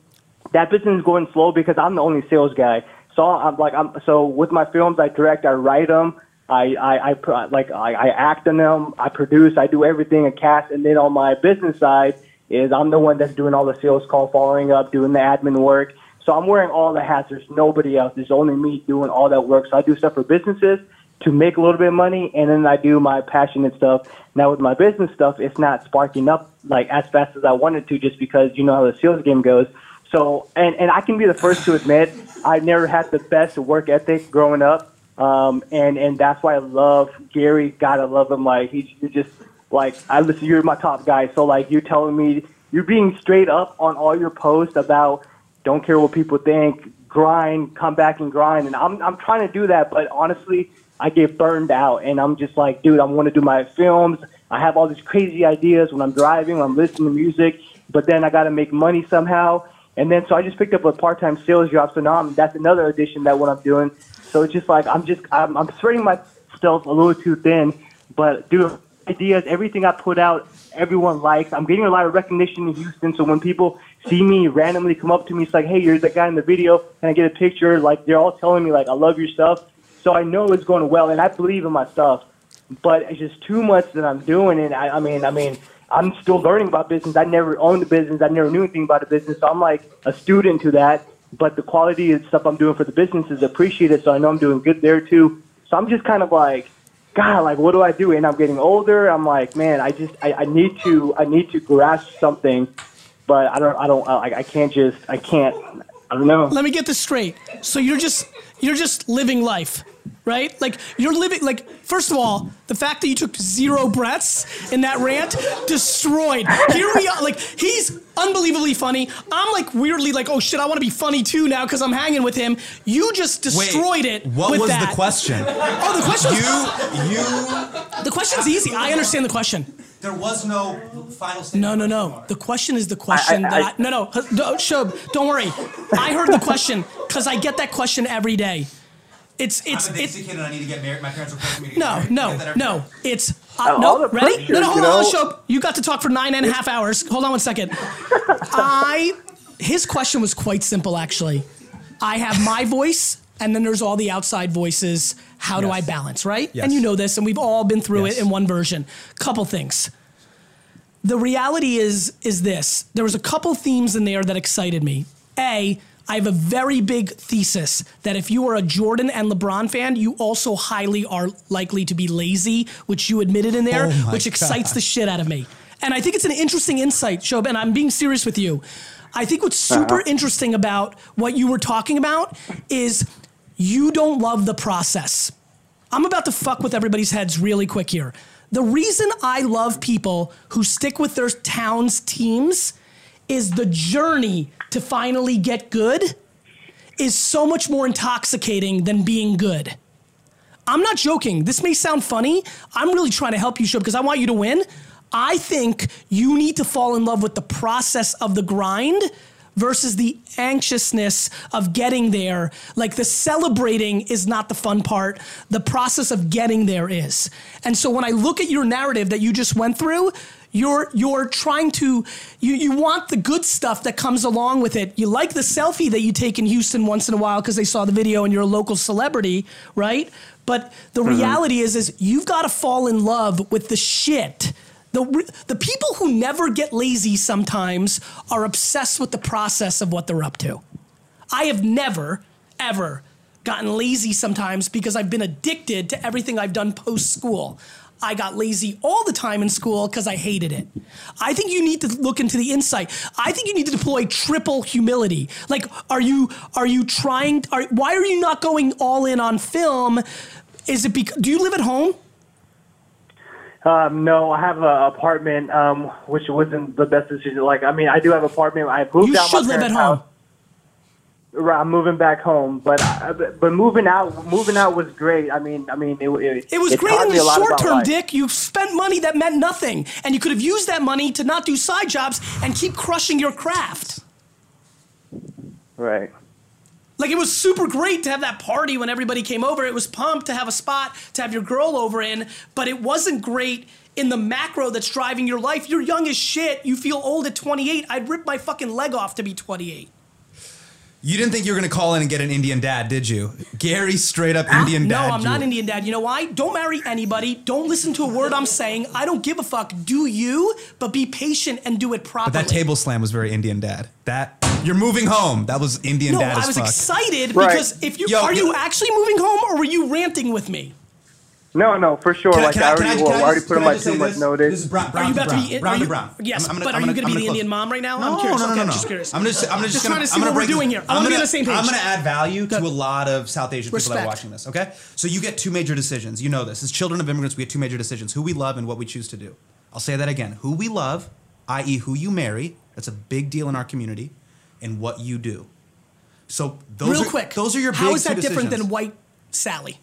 that business is going slow because I'm the only sales guy. So I'm like I'm so with my films, I direct, I write them, I I, I like I, I act in them, I produce, I do everything, a cast, and then on my business side is I'm the one that's doing all the sales call, following up, doing the admin work. So I'm wearing all the hats. There's nobody else. There's only me doing all that work. So I do stuff for businesses to make a little bit of money, and then I do my passionate stuff. Now with my business stuff, it's not sparking up like as fast as I wanted to, just because you know how the sales game goes. So, and and I can be the first to admit I've never had the best work ethic growing up, um, and and that's why I love Gary. Gotta love him. Like he's just like I listen. You're my top guy. So like you're telling me you're being straight up on all your posts about don't care what people think, grind, come back and grind. And I'm I'm trying to do that, but honestly, I get burned out, and I'm just like, dude, I want to do my films. I have all these crazy ideas when I'm driving, when I'm listening to music, but then I got to make money somehow. And then so I just picked up a part-time sales job. So now I'm, that's another addition that what I'm doing. So it's just like I'm just I'm, I'm spreading myself a little too thin. But dude, ideas, everything I put out, everyone likes. I'm getting a lot of recognition in Houston. So when people see me randomly come up to me, it's like, hey, you're the guy in the video, and I get a picture. Like they're all telling me like I love your stuff. So I know it's going well, and I believe in my stuff. But it's just too much that I'm doing, and I, I mean, I mean. I'm still learning about business. I never owned a business. I never knew anything about a business. So I'm like a student to that. But the quality of stuff I'm doing for the business is appreciated. So I know I'm doing good there too. So I'm just kind of like, God, like what do I do? And I'm getting older. I'm like, man, I just I, I need to I need to grasp something, but I don't I don't I, I can't just I can't I don't know. Let me get this straight. So you're just you're just living life, right? Like you're living like first of all, the fact that you took zero breaths in that rant destroyed. Here we are like he's unbelievably funny. I'm like weirdly like, "Oh shit, I want to be funny too now cuz I'm hanging with him." You just destroyed it What with was that. the question? Oh, the question You you The question's easy. I understand the question. There was no final statement. No, no, no. The question is the question I- that I- I, no, no, no, Shub, don't worry. I heard the question because I get that question every day. It's it's I'm a it's kid and I need to get married. My parents are pushing me to get no, married. I no, get that every no. It's Uh, uh, all no. the Ready? No, no, hold you on, know? Shub. You got to talk for nine and a half hours. Hold on one second. I his question was quite simple actually. I have my voice and then there's all the outside voices. How do I balance, right? Yes. And you know this, and we've all been through Yes. it in one version. Couple things. The reality is is this. There was a couple themes in there that excited me. A, I have a very big thesis that if you are a Jordan and LeBron fan, you also highly are likely to be lazy, which you admitted in there, Oh which excites God. the shit out of me. And I think it's an interesting insight, Shob, and I'm being serious with you. I think what's uh-huh. super interesting about what you were talking about is you don't love the process. I'm about to fuck with everybody's heads really quick here. The reason I love people who stick with their town's teams is the journey to finally get good is so much more intoxicating than being good. I'm not joking. This may sound funny. I'm really trying to help you, show because I want you to win. I think you need to fall in love with the process of the grind versus the anxiousness of getting there. Like the celebrating is not the fun part, the process of getting there is. And so when I look at your narrative that you just went through, you're you're trying to you you want the good stuff that comes along with it. You like the selfie that you take in Houston once in a while because they saw the video and you're a local celebrity, right? But the mm-hmm. reality is is you've got to fall in love with the shit. The, the people who never get lazy sometimes are obsessed with the process of what they're up to. I have never, ever gotten lazy sometimes because I've been addicted to everything I've done post school. I got lazy all the time in school because I hated it. I think you need to look into the insight. I think you need to deploy triple humility. Like, are you are you trying? Are, why are you not going all in on film? Is it because do you live at home? Um, no, I have an apartment, um, which wasn't the best decision. Like, I mean, I do have an apartment. I moved You out should my live at home. house. Right, I'm moving back home, but I, but moving out, moving out was great. I mean, I mean, it it, It was great in the short term. Dick. You spent money that meant nothing, and you could have used that money to not do side jobs and keep crushing your craft. Right. Like it was super great to have that party when everybody came over. It was pumped to have a spot to have your girl over in, but it wasn't great in the macro that's driving your life. You're young as shit. You feel old at 28. I'd rip my fucking leg off to be 28. You didn't think you were gonna call in and get an Indian dad, did you? Gary, straight up Indian no, dad. No, I'm not you. Indian dad. You know why? Don't marry anybody. Don't listen to a word I'm saying. I don't give a fuck. Do you, but be patient and do it properly. But that table slam was very Indian dad. That you're moving home. That was Indian No, dad I as was fuck. excited Right. because if you Yo, are yo- you actually moving home or were you ranting with me? No, no, for sure. Can like can I, I- already, I- well, can I already put can in my just two say months notice. This is brown, Are you about brown. to be? brown are you, brown. Yes, I'm- I'm gonna- but I'm are you gonna- going to be the gonna Indian mom right now? No, I'm curious. no, no, okay, no, I'm just curious. I'm just, I'm just, Just gonna, trying to see I'm gonna what we're doing this- here. I I'm wanna be on the same page. I'm gonna add value to a lot of South Asian people that are watching this. Okay, so you get two major decisions. You know this. As children of immigrants, we get two major decisions: who we love and what we choose to do. I'll say that again: who we love, i.e., who you marry. That's a big deal in our community, and what you do. So those Real are, quick. Those are your How is that different than white Sally?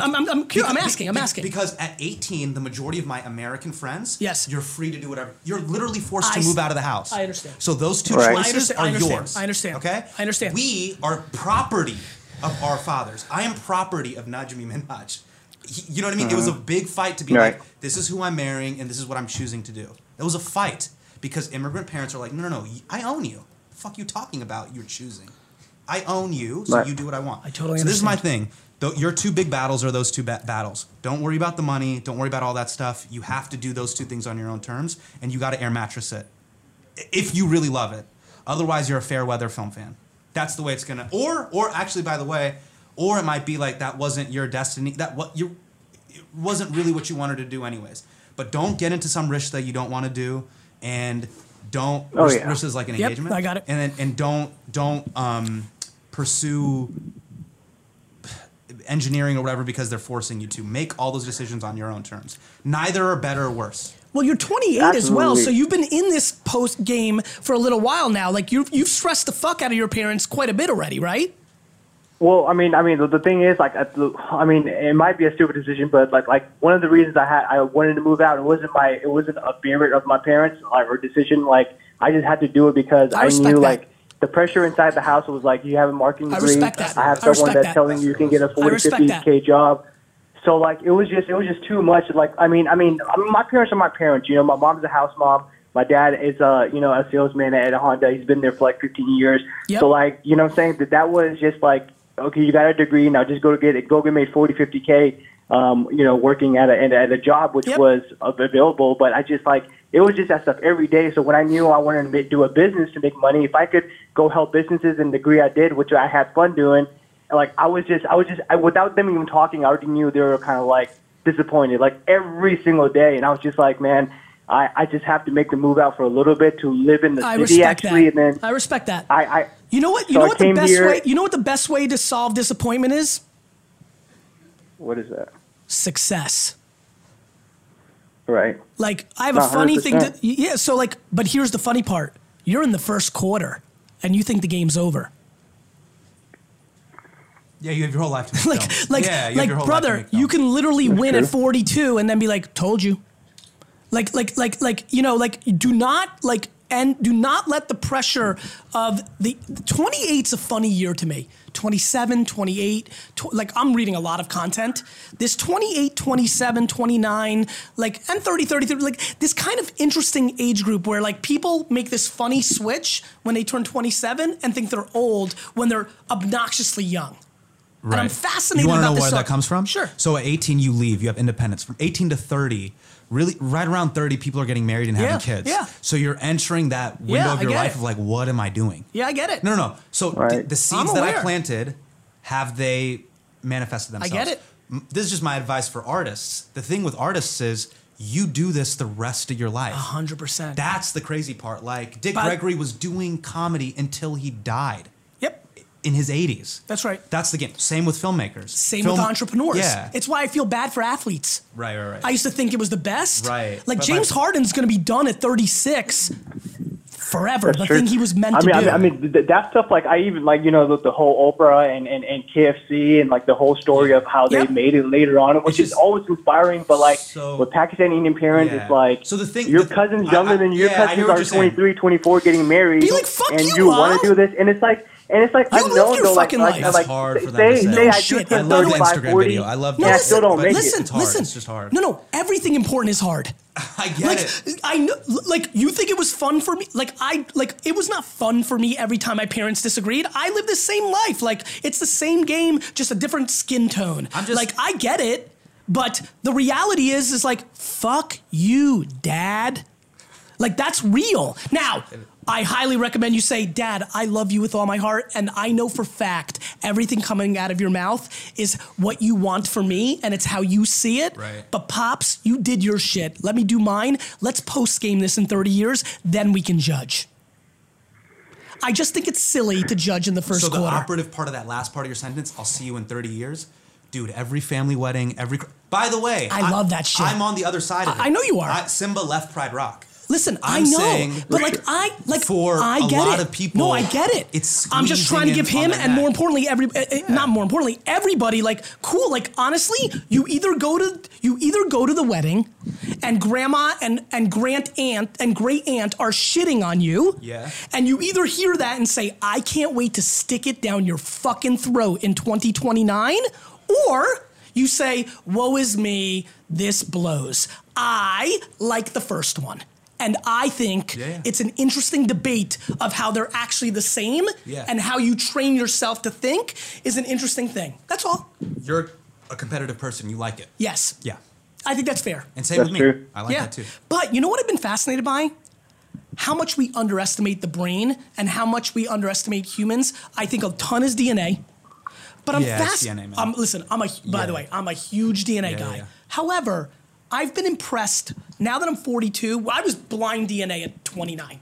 I'm, I'm, I'm, I'm, curious. I'm asking. I'm asking. Because at 18, the majority of my American friends, Yes. you're free to do whatever. You're literally forced I to s- move out of the house. I understand. So those two Right. I choices understand- I are understand. yours. I understand. Okay. I understand. We are property of our fathers. I am property of Najmi Minhaj. He- You know what I mean? It was a mm-hmm. big fight to be Right. like, this is who I'm marrying and this is what I'm choosing to do. It was a fight because immigrant parents are like, no, no, no, I own you. The fuck you talking about? You're choosing. I own you, so Right. you do what I want. I totally understand. So this is my thing. Though your two big battles are those two ba- battles. Don't worry about the money. Don't worry about all that stuff. You have to do those two things on your own terms, and you got to air mattress it if you really love it. Otherwise, you're a fair weather film fan. That's the way it's gonna. Or, or actually, by the way, or it might be like that wasn't your destiny. That what you it wasn't really what you wanted to do anyways. But don't get into some risk that you don't want to do, and don't. Oh, risk, yeah. risk is like an Yep, engagement. I got it. And then and don't don't um, pursue engineering or whatever because they're forcing you to make all those decisions on your own terms. Neither are better or worse. Well, you're 28 as well, so you've been in this post game for a little while now. Like you've you've stressed the fuck out of your parents quite a bit already, right? Well, I mean, I mean, the, the thing is, like, at the, I mean, it might be a stupid decision, but like, like one of the reasons I had, I wanted to move out, it wasn't my, it wasn't a favorite of my parents like, or decision. Like, I just had to do it because I I, knew, that. like, the pressure inside the house was like, you have a marketing I degree. respect that. I have I someone that's that. telling you you can get a 40, respect 50 that. k job. So like, it was just, it was just too much. Like, I mean, I mean, I my parents are my parents. You know, my mom's a house mom. My dad is, uh, you know, a salesman at a Honda. He's been there for like 15 years. Yep. So like, you know, what I'm saying that that was just like okay, you got a degree now, just go to get it, go get made 40, 50 k. Um, you know, working at a at a job which Yep. was available, but I just like it was just that stuff every day. So when I knew I wanted to do a business to make money, if I could go help businesses in the degree I did, which I had fun doing, like I was just I was just I, without them even talking, I already knew they were kind of like disappointed, like every single day, and I was just like, man. I, I just have to make the move out for a little bit to live in the I city respect actually, that. and then I respect that. I, I You know what? You So know what the best here- way. You know what the best way to solve disappointment is? what is that? Success. Right. Like I have a Not funny thing. To, yeah. So like, but here's the funny part. You're in the first quarter, and you think the game's over. Yeah, you have your whole life to like, films. like, yeah, you like, your to brother, you can literally win true. at 42 and then be like, "Told you." Like, like, like, like, you know, like, do not like, and do not let the pressure of the 28's a funny year to me. 27, 28, tw- like I'm reading a lot of content. This 28, 27, 29, like, and 30, 30, 30, like this kind of interesting age group where like people make this funny switch when they turn 27 and think they're old when they're obnoxiously young. Right. I'm fascinated You want to know where stuff. that comes from? Sure. So at 18, you leave. You have independence. From 18 to 30, really, right around 30, people are getting married and Yeah, having kids. yeah. So you're entering that window Yeah, of I your get life it. of like, what am I doing? Yeah, I get it. No, no, no. So Right. d- the seeds I'm that I aware. planted, have they manifested I themselves? get it. M- This is just my advice for artists. The thing with artists is you do this the rest of your life. A hundred percent. That's the crazy part. Like Dick But- Gregory was doing comedy until he died Yep, in his 80s. that's right. That's the game. Same with filmmakers. Same Film- with entrepreneurs. Yeah. It's why I feel bad for athletes. right, right, right. I used to think it was the best. Right. Like But James my- Harden's going to be done at 36 forever. That's the true. thing he was meant I to mean, I mean, I mean, th- that stuff. Like, I even like you know the, the whole Oprah and, and, and KFC and like the whole story of how they Yep. made it later on, which It's is always inspiring. But like So- with Pakistani Indian parents, Yeah. it's like So the thing- your the- cousin's younger I- than your yeah, cousins are you're saying. 23, 24 getting married. Be like, "Fuck and you, you want to do this, and it's like. And it's like You I live know your though, like, fucking like, life. like, That's hard for them say, to say. say No I oh, shit. do I love the 35, Instagram 40, video. I love yeah, I that. still don't make listen, it. It's listen. It's just hard. No, no. Everything important is hard. I get like it. I know, like you think it was fun for me. Like I, like it was not fun for me every time my parents disagreed. I live the same life. Like it's the same game, just a different skin tone. I'm just- like I get it, but the reality is, is like fuck you, dad. Like that's real. Now, I highly recommend you say, Dad, I love you with all my heart, and I know for fact everything coming out of your mouth is what you want for me, and it's how you see it. Right. But pops, you did your shit. Let me do mine. Let's post game this in 30 years, then we can judge. I just think it's silly to judge in the first so the operative part of that last part of your sentence, I'll see you in 30 years. Dude, every family wedding, every. By the way, I love that shit. I'm on the other side of it. I- I know you are. I, Simba left Pride Rock. Listen, i I'm know, saying but like I like for I a get a lot it. of people, no, I get it. it's I'm just trying to give him, and more importantly, every uh, uh, not more importantly, everybody like cool. Like honestly, you either go to you either go to the wedding, and grandma and and grand aunt and great aunt are shitting on you. Yeah. And you either hear that and say, I can't wait to stick it down your fucking throat in 2029, or you say, Woe is me, this blows. I like the first one. And I think Yeah, yeah. it's an interesting debate of how they're actually the same Yeah. and how you train yourself to think is an interesting thing. That's all. You're a competitive person. You like it. Yes. Yeah. I think that's fair. And same That's with me. true. I like yeah. that too. But you know what I've been fascinated by? How much we underestimate the brain and how much we underestimate humans. I think a ton is DNA. But I'm Yeah, fast. DNA, man. I'm listen. I'm a. By Yeah. the way, I'm a huge DNA Yeah, guy. yeah. However, I've been impressed now that I'm 42. I was blind DNA at 29.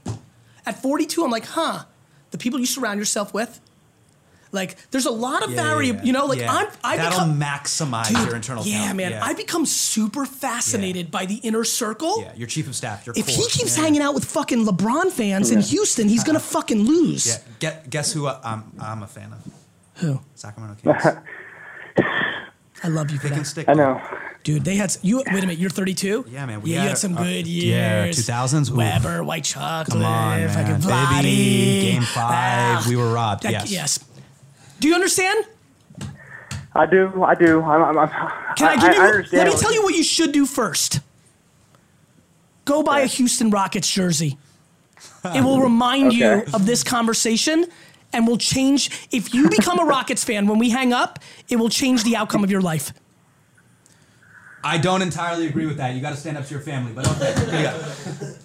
At 42, I'm like, huh. The people you surround yourself with, like, there's a lot of Yeah, yeah, variable. yeah. You know, like Yeah. I'm. I That'll become, maximize Dude, your internal Yeah, count. man. Yeah. I become super fascinated by the inner circle. yeah, your chief of staff. Your If he keeps Yeah. hanging out with fucking LeBron fans in Houston, he's gonna fucking lose. Yeah. Get, guess who I, I'm, I'm a fan of? Who? Sacramento Kings. I love you for They can that. stick. I know. Dude, they had you. Wait a minute, you're 32. Yeah, man, we yeah, you had had some a- good yeah, years. 2000s, oof. Webber, White Chocolate. Come on, fucking man. Baby, game ah, five, we were robbed. That- Yes. Yes. Do you understand? I do. I do. I'm, I'm, I'm, Can I, give you? I understand. let me tell you what you should do first. Go buy a Houston Rockets jersey. It will remind you of this conversation, and will change. If you become a Rockets fan when we hang up, it will change the outcome of your life. I don't entirely agree with that. You got to stand up to your family, but okay. Here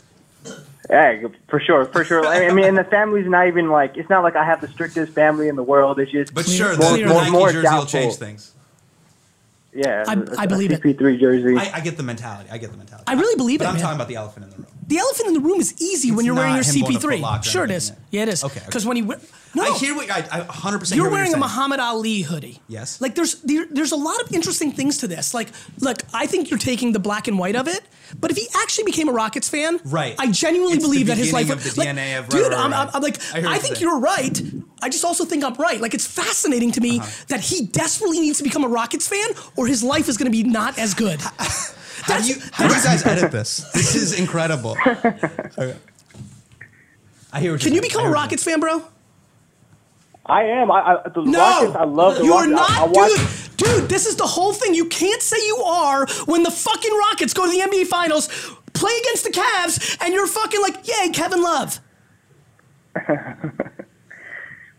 you. Yeah, for sure, for sure. I mean, and the family's not even like it's not like I have the strictest family in the world. It's just But sure, more, the, the more, Nike more jersey will change things. Yeah, I- a- I a believe it. CP3 jersey. I, I get the mentality. I get the mentality. I really believe but it, I'm man. talking about the elephant in the room. The elephant in the room is easy when you're wearing your not him going to Foot CP3. Locker Sure, it and Yeah, it is. Okay, Because okay. when he no, I hear what I, I 100. percent you're wearing a Muhammad Ali hoodie. Yes. Like there's there, there's a lot of interesting things to this. Like, look, I think you're taking the black and white of it. But if he actually became a Rockets fan, Right. I genuinely It's believe that his life would of the like, DNA of- dude. right, right, I'm, I'm. I'm like, I I, you're think you're right. I just also think I'm right. Like it's fascinating to me Uh-huh. that he desperately needs to become a Rockets fan, or his life is going to be not as good. How do you how do you guys edit this? This is incredible. Okay. I hear. What Can you're you saying. become a Rockets fan, bro? I am. I, I the No, Rockets. I love the you are Rockets. I, I watch, dude. Dude, this is the whole thing. You can't say you are when the fucking Rockets go to the NBA Finals, play against the Cavs, and you're fucking like, yay, Kevin Love.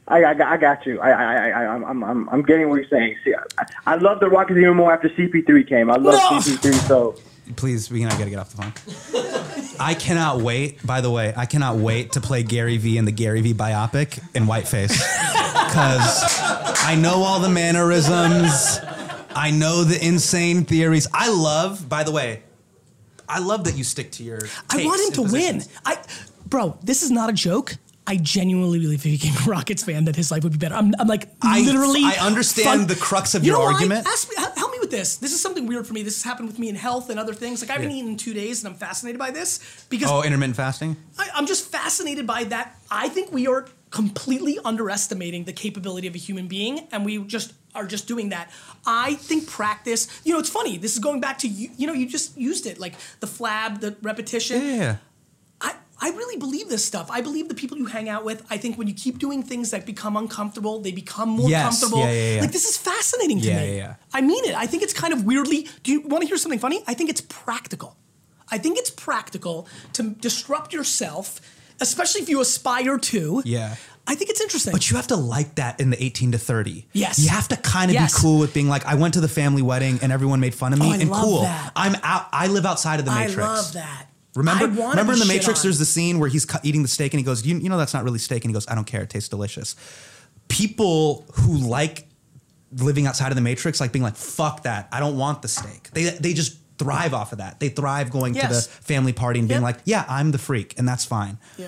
I, I, got- I got you. I, I, I, I'm, I'm, I'm, I'm getting what you're saying. See, I, I love the Rockets even more after CP3 came. I love No. CP3. So Please, we I gotta get off the phone. I cannot wait. By the way, I cannot wait to play Gary Vee in the Gary Vee biopic in whiteface because I know all the mannerisms. I know the insane theories. I love. By the way, I love that you stick to your. I want him to and win. I, bro, this is not a joke. I genuinely believe if he became a Rockets fan that his life would be better. I'm, I'm like I- literally. I understand fun- the crux of You your argument. Ask me, help me with this. This is something weird for me. This has happened with me in health and other things. Like I haven't Yeah. eaten in two days, and I'm fascinated by this because Oh, intermittent fasting. I, I'm just fascinated by that. I think we are completely underestimating the capability of a human being, and we just are just doing that. I think practice. You know, it's funny. This is going back to you. You know, you just used it like the flab, the repetition. Yeah. I, really believe this stuff. I believe the people you hang out with. I think when you keep doing things that become uncomfortable, they become more Yes. comfortable. Yeah, yeah, yeah. Like this is fascinating to me. I mean it. I think it's kind of weirdly. Do you want to hear something funny? I think it's practical. I think it's practical to disrupt yourself, especially if you aspire to. Yeah. I think it's interesting. But you have to like that in the 18 to 30. Yes. You have to kind of Yes. be cool with being like, I went to the family wedding and everyone made fun of me Oh, I and love cool. that. I'm out. I live outside of the matrix. I love that. Remember, remember in the Matrix, on. there's the scene where he's cu- eating the steak and he goes, you, you know, that's not really steak. And he goes, I don't care. It tastes delicious. People who like living outside of the Matrix, like being like, fuck that. I don't want the steak. They, they just thrive off of that. They thrive going to the family party and being Yep. like, yeah, I'm the freak. And that's fine Yeah.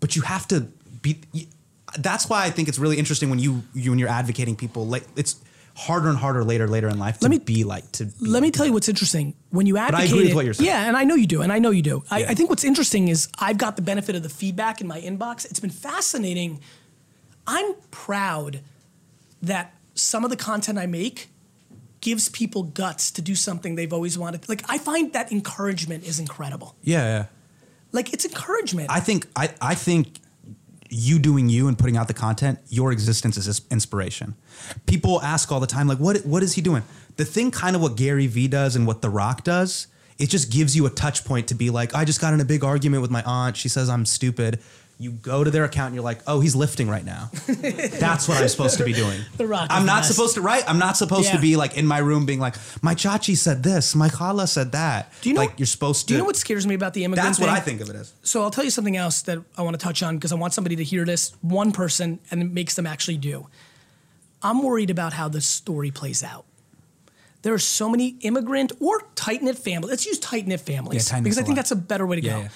but you have to be that's why i think it's really interesting when you you when you're advocating people like it's harder and harder later later in life to Let me- be like to be Let me tell you what's interesting. When you I advocate, agree with it- what you're saying. Yeah, and I know you do, and I know you do. I, Yeah. I think what's interesting is I've got the benefit of the feedback in my inbox. It's been fascinating. I'm proud that some of the content I make gives people guts to do something they've always wanted. Like I find that encouragement is incredible. yeah, yeah Like it's encouragement. i think i i think you doing you and putting out the content your existence is inspiration. People ask all the time like what what is he doing? The thing kind of what gary vee does and what the rock does it just gives you a touch point to be like i just got in a big argument with my aunt. She says i'm stupid you go to their account and you're like, oh, he's lifting right now. That's what I'm supposed to be doing. The Rock I'm not supposed to, right? I'm not supposed Yeah. to be like in my room being like, my chachi said this, my khala said that. do you know? like you're supposed to. Do you know what scares me about the immigrant That's what thing? I think of it as. So I'll tell you something else that I want to touch on because I want somebody to hear this, one person, and it makes them actually do. I'm worried about how this story plays out. There are so many immigrant or tight knit families. Let's use tight knit families Yeah, tight-knit's because I a think lot. that's a better way to Yeah, go. yeah.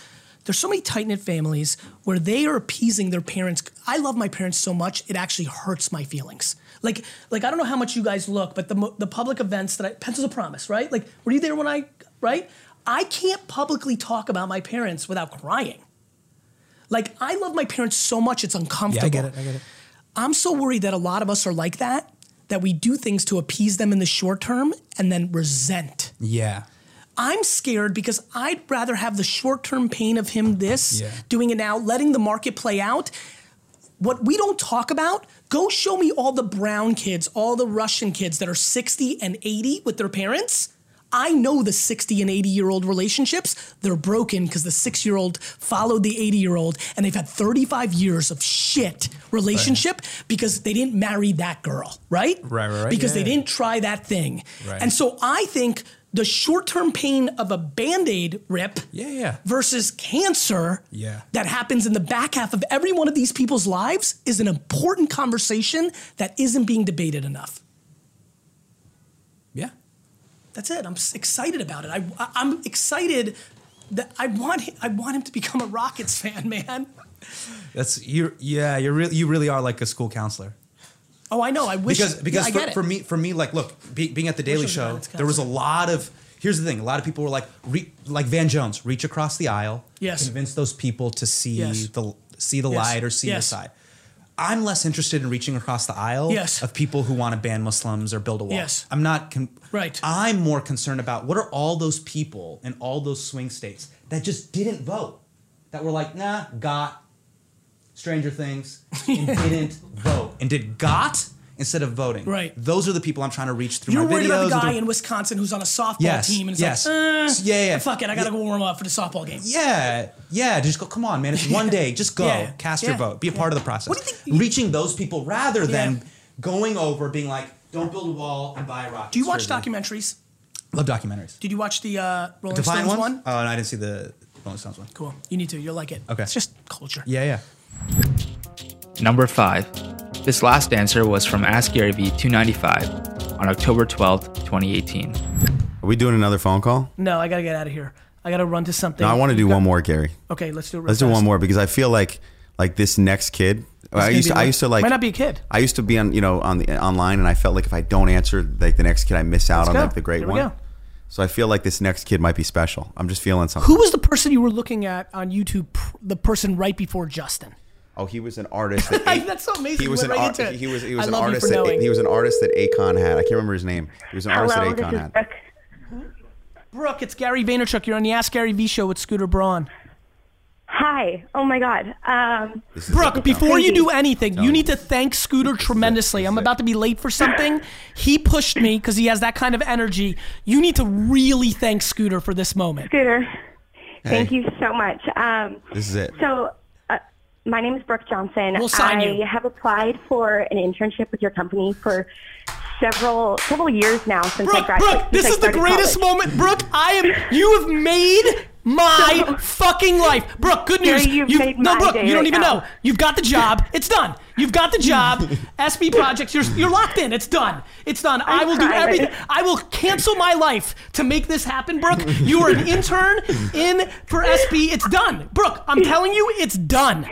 There's so many tight knit families where they are appeasing their parents. I love my parents so much it actually hurts my feelings. Like, like I don't know how much you guys look, but the the public events that I Pencils of Promise, right? Like, were you there when I right? I can't publicly talk about my parents without crying. Like I love my parents so much it's uncomfortable. Yeah, I get it. I get it. I'm so worried that a lot of us are like that, that we do things to appease them in the short term and then resent. Yeah. I'm scared because I'd rather have the short term pain of him this, Yeah. doing it now, letting the market play out. What we don't talk about, go show me all the brown kids, all the Russian kids that are 60 and 80 with their parents. I know the 60 and 80 year old relationships, they're broken because the six year old followed the 80 year old and they've had 35 years of shit relationship because they didn't marry that girl, right? Right, right, right. Because Yeah, they didn't try that thing. Right. And so I think the short term pain of a band aid rip Yeah, yeah. versus cancer Yeah. that happens in the back half of every one of these people's lives is an important conversation that isn't being debated enough. Yeah. That's it. I'm excited about it. I, I'm excited that I want him, I want him to become a Rockets fan, man. That's you. Yeah, you're really you really are like a school counselor. Oh, I know. I wish because because I for, get it. for me for me like look be, being at the Daily Show there was a lot of here's the thing a lot of people were like re, like Van Jones reach across the aisle Yes. convince those people to see Yes. the see the Yes. light or see Yes. the side. I'm less interested in reaching across the aisle Yes. of people who want to ban Muslims or build a wall. Yes. I'm not con- Right. I'm more concerned about what are all those people in all those swing states that just didn't vote that were like nah got Stranger Things and didn't vote and did got instead of voting. Right. Those are the people I'm trying to reach through You're my worried videos. about the guy in Wisconsin who's on a softball Yes, team and it's yes. like, uh, Yeah, yeah. fuck it, I gotta go warm up for the softball game. yeah, yeah. Just go. Come on, man. It's one day. Just go. Yeah, Cast yeah, your vote. Be a part of the process. What do you think- Reaching those people rather Yeah. than going over being like, don't build a wall and buy a rocket. Do you watch documentaries? Love documentaries. Did you watch the uh, Rolling Define Stones one? one? Oh, and I didn't see the Rolling Stones one. Cool. You need to. You'll like it. Okay. It's just culture. Yeah, yeah. Number 5. This last answer was from Ask Gary Vee 295 on October 12th, 2018. Are we doing another phone call? No, I gotta get out of here. I gotta run to something. No, I want to do got- one more, Gary. Okay, let's do it. Real Let's do fast. one more because I feel like like this next kid. I gonna used be to, I one- used to like might not be a kid. I used to be on you know on the online and I felt like if I don't answer like the next kid I miss out Let's on go. like the great Here we one. go. So I feel like this next kid might be special. I'm just feeling something. Who was the person you were looking at on YouTube? pr- The person right before Justin. Oh, he was an artist. That A- That's so amazing. He was an went right art, into he was he I was an artist that knowing. he was an artist that Akon had. I can't remember his name. He was an artist Hello, that this Akon had. Brooke. Brooke, it's Gary Vaynerchuk. You're on the Ask Gary Vee show with Scooter Braun. Hi. Oh my God. Um, Brooke, Akon. before you do anything, you need to thank Scooter tremendously. I'm about to be late for something. He pushed me because he has that kind of energy. You need to really thank Scooter for this moment. Scooter, thank you so much. Um, This is it. so, my name is Brooke Johnson. We'll sign I you. have applied for an internship with your company for several several years now since I Brooke, graduated. Brooke, this I is the greatest college. moment. Brooke, I am. You have made my fucking life. Brooke, good news. you've You- made no, Brooke, you don't right even now. know. You've got the job. It's done. You've got the job. SB Projects, you're, you're locked in. It's done. It's done. I will do everything. I will cancel my life to make this happen, Brooke. You are an intern in for SB. It's done. Brooke, I'm telling you, it's done.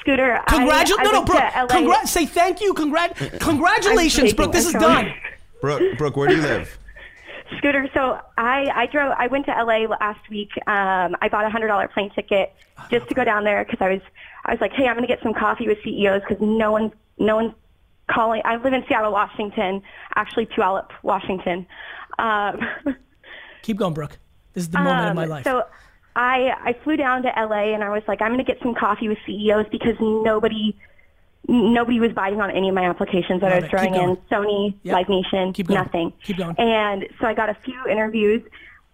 Scooter, I- Congratulations. I No, no, went Brooke. to LA. Congrat. Say thank you. Congrat. Congratulations, I'm Brooke. This is taking- done. trying. Brooke, Brooke, where do you live? Scooter, so I, I drove. I went to LA last week. Um, I bought a hundred dollar plane ticket just to go down there because I was I was like, hey, I'm going to get some coffee with CEOs because no one's no one's calling. I live in Seattle, Washington, actually Puyallup, Washington. Um, Keep going, Brooke. This is the moment of um, my life. So I I flew down to LA and I was like, I'm going to get some coffee with CEOs because nobody nobody was biting on any of my applications that Love I was Keep throwing in. Sony, Yep. Live Nation, Keep nothing. Keep going. And so I got a few interviews,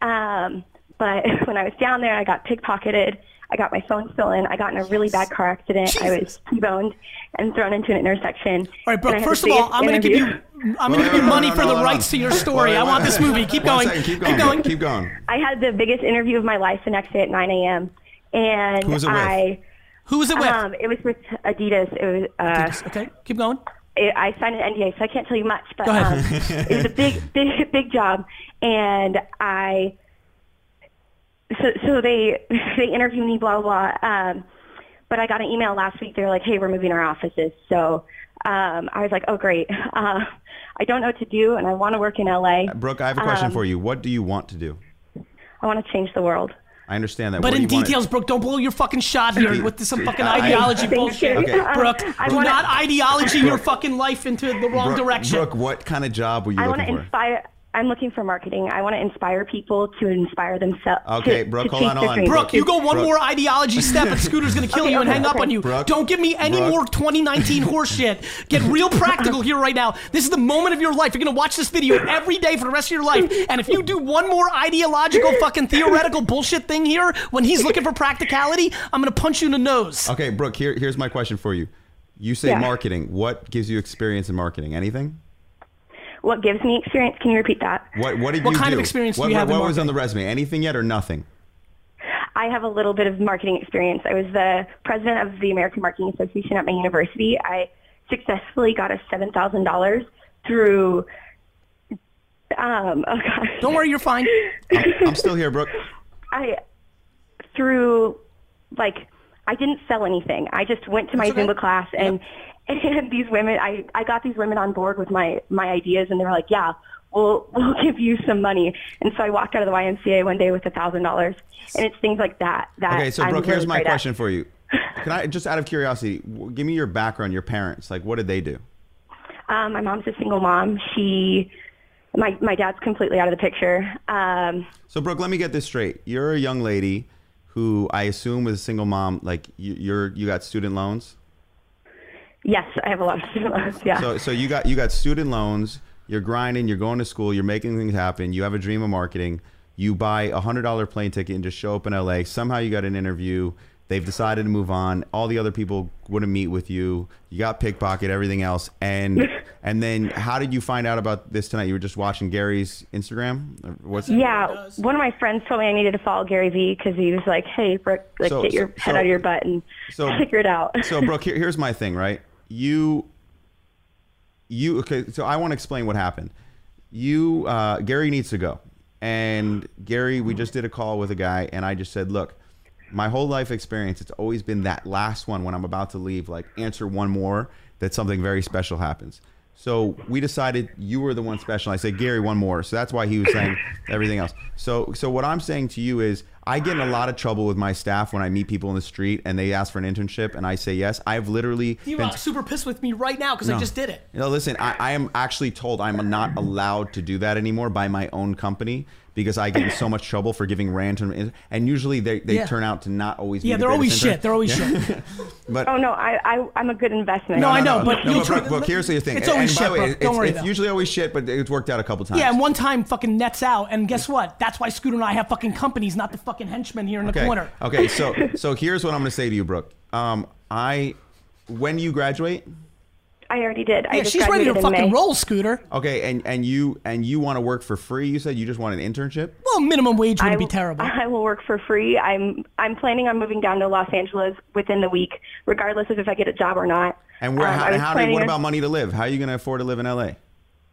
um, but when I was down there, I got pickpocketed. I got my phone stolen. I got in a really bad car accident. I was Jesus. T-boned and thrown into an intersection. All right, And I Brooke. First of all, I'm going to give you. I'm going to give you money for the rights to your story. I want this movie. Keep going. One second, keep Keep going. going. Keep going. I had the biggest interview of my life the next day at 9 a.m. And Who was it with? I, Who was it with? um, it was with Adidas. It was, uh, okay, keep going. it, I signed an NDA, so I can't tell you much. But Go ahead. um, it was a big, big, big job, and I. So, so they they interviewed me, blah blah. blah. Um, but I got an email last week. They were like, "Hey, we're moving our offices." So um, I was like, "Oh, great." Uh, I don't know what to do, and I want to work in LA. Brooke, I have a question Um, for you. What do you want to do? I want to change the world. I understand that. But What do in you wanna- details, Brooke, don't blow your fucking shot here Okay. with some fucking ideology Thank bullshit. Okay. Uh, Brooke, I do wanna- not ideology your fucking life into the wrong Brooke, direction. Brooke, what kind of job were you I want looking to for? inspire. I'm looking for marketing. I want to inspire people to inspire themselves. Okay, to, Brooke, to hold on, hold on. Brooke, you go one Brooke. more ideology step and Scooter's gonna kill Okay, you and okay, hang up on you. Brooke. Don't give me any Brooke. more 2019 horse shit. Get real practical here right now. This is the moment of your life. You're gonna watch this video every day for the rest of your life. And if you do one more ideological fucking theoretical bullshit thing here when he's looking for practicality, I'm gonna punch you in the nose. Okay, Brooke. Here, here's my question for you. You say Yeah. marketing. What gives you experience in marketing? Anything? What gives me experience? Can you repeat that? What What did What you kind of do? experience do what, you have What, in what was on the resume? Anything yet or nothing? I have a little bit of marketing experience. I was the president of the American Marketing Association at my university. I successfully got a seven thousand dollars through. Um, oh gosh. Don't worry, you're fine. I'm, I'm still here, Brooke. I through like I didn't sell anything. I just went to my That's okay. Zumba class and and these women I I got these women on board with my my ideas and they were like, "Yeah, we'll we'll give you some money." And so I walked out of the YMCA one day with a thousand dollars. And it's things like that that I'm Okay, so I'm Brooke, here's really my great at. question for you. Can I just out of curiosity, give me your background, your parents. Like, what did they do? Um, my mom's a single mom. She my my dad's completely out of the picture. Um, So, Brooke, let me get this straight. You're a young lady who I assume was a single mom. Like, you, you're you got student loans. Yes, I have a lot of student loans. Yeah. So, so you got you got student loans. You're grinding. You're going to school. You're making things happen. You have a dream of marketing. You buy a hundred dollar plane ticket and just show up in LA. Somehow you got an interview. They've decided to move on. All the other people wouldn't meet with you. You got pickpocket, everything else, and and then how did you find out about this tonight? You were just watching Gary's Instagram. What's Yeah, one of my friends told me I needed to follow Gary Vee because he was like, "Hey, Brooke, like So- get your so- head so- out of your butt and figure it out." so Brooke, here, here's my thing, right? You, you okay? So I want to explain what happened. You, uh, Gary needs to go, and Gary, we just did a call with a guy, and I just said, look, my whole life experience, it's always been that last one when I'm about to leave, like answer one more, that something very special happens. So we decided you were the one special. I said, Gary, one more. So that's why he was saying everything else. So, so what I'm saying to you is, I get in a lot of trouble with my staff when I meet people in the street and they ask for an internship and I say yes. I've literally You're been uh, super pissed with me right now because I just did it. you know, listen, I, I am actually told I'm not allowed to do that anymore by my own company because I get in so much trouble for giving random, and usually they, they Yeah. turn out to not always. be Yeah, the they're always greatest intern. shit. They're always shit. But oh no, I, I I'm a good investment. No, I know, but no, you'll but try- Brooke, Brooke, here's the thing. It's always and shit, the way, Brooke. it's, Don't worry, it's though. usually always shit, but it's worked out a couple times. Yeah, and one time fucking nets out, and guess what? That's why Scooter and I have fucking companies, not the fucking henchmen here in the corner. Okay, so so here's what I'm going to say to you, Brooke. Um, I when you graduate. I already did. I just she's ready to graduated in fucking May. roll, Scooter. Okay, and and you and you want to work for free? You said you just want an internship. Well, minimum wage wouldn't I, be terrible. I will work for free. I'm I'm planning on moving down to Los Angeles within the week, regardless of if I get a job or not. And where? Um, how, I was how do, planning what on- about money to live? How are you going to afford to live in LA?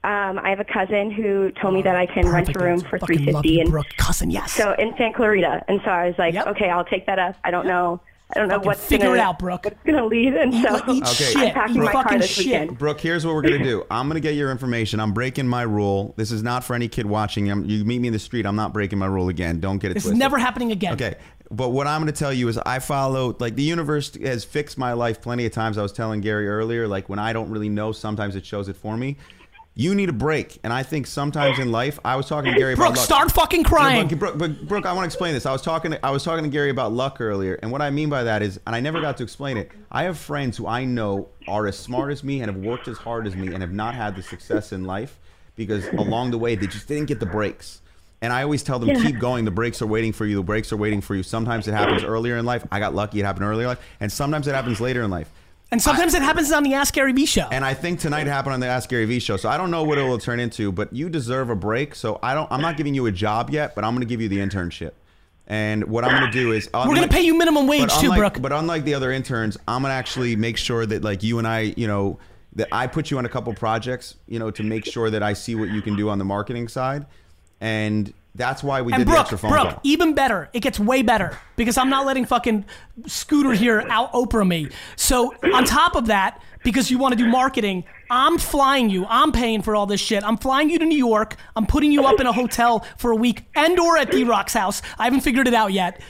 Um, I have a cousin who told me that I can rent a room for three Fucking love fifty, you, and Brooke. Cousin, yes. so in Santa Clarita. And so I was like, okay, I'll take that up. I don't know. I don't know Fucking what's figure gonna, it out, Brooke. What's gonna lead, and so Okay. I'm packing Eat my car this shit. weekend. Brooke, here's what we're gonna do. I'm gonna get your information. I'm breaking my rule. This is not for any kid watching. I'm, you meet me in the street. I'm not breaking my rule again. Don't get it This is never happening again. Okay. But what I'm going to tell you is I follow like the universe has fixed my life plenty of times. I was telling Gary earlier like when I don't really know, sometimes it shows it for me. You need a break, and I think sometimes in life, I was talking to Gary Brooke, about luck. start fucking crying. No, Brooke, Brooke, Brooke, I want to explain this. I was talking. To, I was talking to Gary about luck earlier, and what I mean by that is, and I never got to explain it. I have friends who I know are as smart as me and have worked as hard as me and have not had the success in life because along the way they just didn't get the breaks. And I always tell them, Yeah. keep going. The breaks are waiting for you. The breaks are waiting for you. Sometimes it happens earlier in life. I got lucky; it happened earlier in life, and sometimes it happens later in life. And sometimes it happens on the Ask Gary Vee show. And I think tonight happened on the Ask Gary Vee show. So I don't know what it will turn into, but you deserve a break. So I don't. I'm not giving you a job yet, but I'm going to give you the internship. And what I'm going to do is We're gonna pay you minimum wage but too, Brooke. But unlike the other interns, I'm going to actually make sure that like you and I, you know, that I put you on a couple projects, you know, to make sure that I see what you can do on the marketing side. And that's why we and did the Brooke, extra phone Brooke, call. even better. It gets way better because I'm not letting fucking Scooter here out Oprah me. So on top of that, because you want to do marketing, I'm flying you. I'm paying for all this shit. I'm flying you to New York. I'm putting you up in a hotel for a week and or at D Rock's house. I haven't figured it out yet.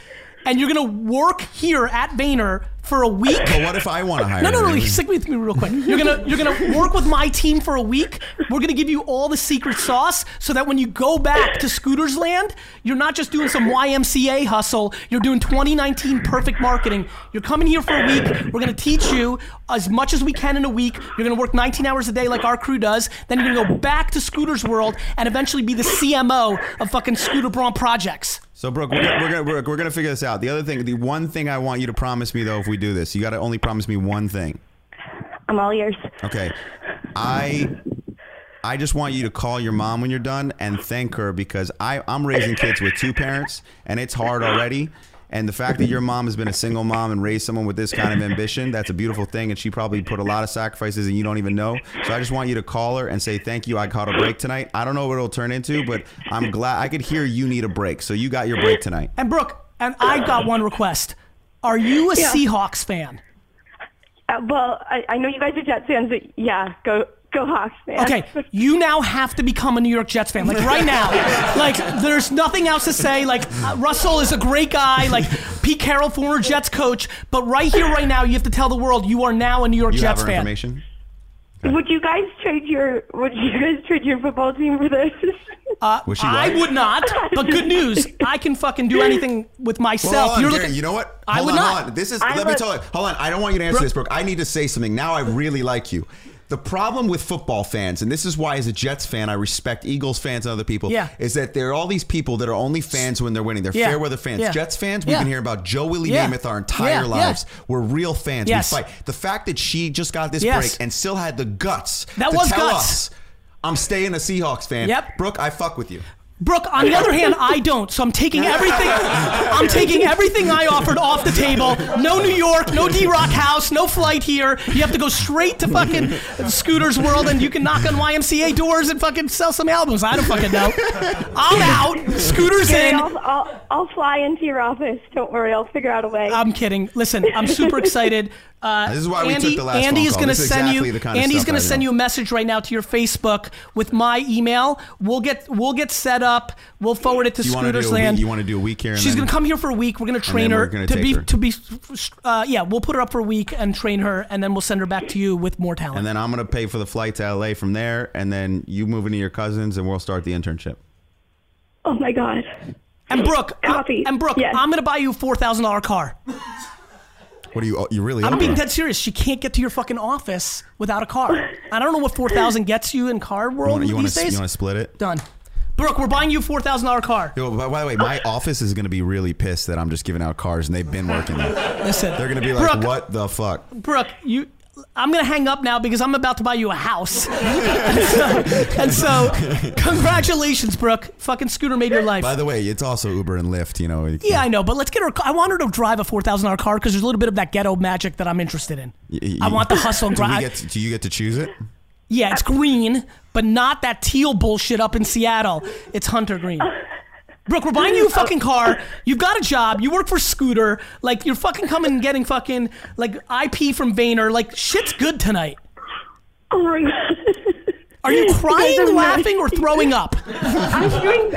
And you're gonna work here at Vayner for a week. But what if I want to hire? No, no, no. her? Stick with me real quick. You're gonna you're gonna work with my team for a week. We're gonna give you all the secret sauce so that when you go back to Scooters Land, you're not just doing some YMCA hustle. You're doing 2019 perfect marketing. You're coming here for a week. We're gonna teach you as much as we can in a week. You're gonna work 19 hours a day like our crew does. Then you're gonna go back to Scooters World and eventually be the CMO of fucking Scooter Braun projects. So, Brooke, we're gonna, we're, gonna, we're, we're gonna figure this out. The other thing, the one thing I want you to promise me though, if we do this, you got to only promise me one thing. I'm all ears. Okay, I I just want you to call your mom when you're done and thank her because I I'm raising kids with two parents and it's hard already. And the fact that your mom has been a single mom and raised someone with this kind of ambition, that's a beautiful thing. And she probably put a lot of sacrifices and you don't even know. So I just want you to call her and say, thank you. I caught a break tonight. I don't know what it'll turn into, but I'm glad I could hear you need a break. So you got your break tonight. And Brooke, and I got one request. Are you a Yeah. Seahawks fan? Uh, well, I, I know you guys are Jets fans, but yeah, go go Hawks, man. Okay, you now have to become a New York Jets fan. Like right now. like there's nothing else to say. Like uh, Russell is a great guy. Like Pete Carroll, former Jets coach. But right here, right now, you have to tell the world you are now a New York You have Jets fan. information? Would you guys trade your Would you guys trade your football team for this? Uh, I right? would not. But good news, I can fucking do anything with myself. hold on, You're Gary, looking. you know what? I Hold would on, not. hold on. This is. I let me tell you. Hold on. I don't want you to answer Bro- this, Brooke. I need to say something. Now I really like you. The problem with football fans, and this is why, as a Jets fan, I respect Eagles fans and other people, Yeah. is that there are all these people that are only fans when they're winning. They're Yeah. fair weather fans. Yeah. Jets fans, we've been hearing about Joe Willie. Namath our entire lives. We're real fans. Yes. We fight. The fact that she just got this Yes. break and still had the guts That to was tell guts. us, I'm staying a Seahawks fan. Yep. Brooke, I fuck with you. Brooke, on the other hand, I don't. So I'm taking everything. I'm taking everything I offered off the table. No New York, no D Rock House, no flight here. You have to go straight to fucking Scooter's World, and you can knock on YMCA doors and fucking sell some albums. I don't fucking know. I'm out. Scooter's Okay, in. I'll, I'll I'll fly into your office. Don't worry, I'll figure out a way. I'm kidding. Listen, I'm super excited. Uh, This is why we Andy, took the last Andy is gonna send exactly you. the kind of Andy's gonna send you a message right now to your Facebook with my email. We'll get we'll get set up. We'll forward it to You want to Scooters do Land. week, you want to do a week here? And She's then- gonna come here for a week. We're gonna train then her we're gonna to take be her. to be. Uh, yeah, we'll put her up for a week and train her, and then we'll send her back to you with more talent. And then I'm gonna pay for the flight to LA from there, and then you move into your cousins, and we'll start the internship. oh my god. and Brooke, I- and Brooke, Yes. I'm gonna buy you a four thousand dollar car. What are you? oh, You really? I'm are? being dead serious. She can't get to your fucking office without a car. I don't know what four thousand gets you in car You world want, you, want these to, days. you want to split it? Done. Brooke, we're buying you a four thousand dollar car. Yo, by, by the way, my office is going to be really pissed that I'm just giving out cars, and they've been working there. Listen, They're going to be like, Brooke, "What the fuck?" Brooke, you. I'm gonna hang up now because I'm about to buy you a house. and, so, and so, congratulations, Brooke. Fucking scooter made your life. By the way, it's also Uber and Lyft. You know. yeah, I know, but let's get her. I want her to drive a four thousand dollar car because there's a little bit of that ghetto magic that I'm interested in. I want the hustle and do, grind. get to- do you get to choose it? Yeah, it's green, but not that teal bullshit up in Seattle. It's hunter green. Brooke, we're buying you a oh. fucking car. You've got a job. You work for Scooter. Like you're fucking coming and getting fucking like IP from Vayner. Like shit's good tonight. Oh my god. Are you crying, are laughing, or throwing up? I'm doing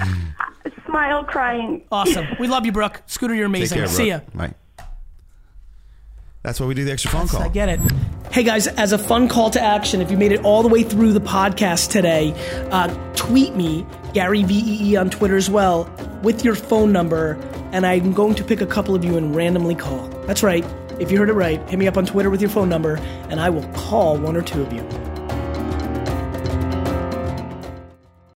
smile, crying. Awesome. We love you, Brooke. Scooter, you're amazing. care, See ya. Bye. That's why we do the extra phone call. I get it. Hey guys, as a fun call to action, if you made it all the way through the podcast today, uh, tweet me, Gary VEE on Twitter as well, with your phone number, and I'm going to pick a couple of you and randomly call. That's right. If you heard it right, hit me up on Twitter with your phone number, and I will call one or two of you.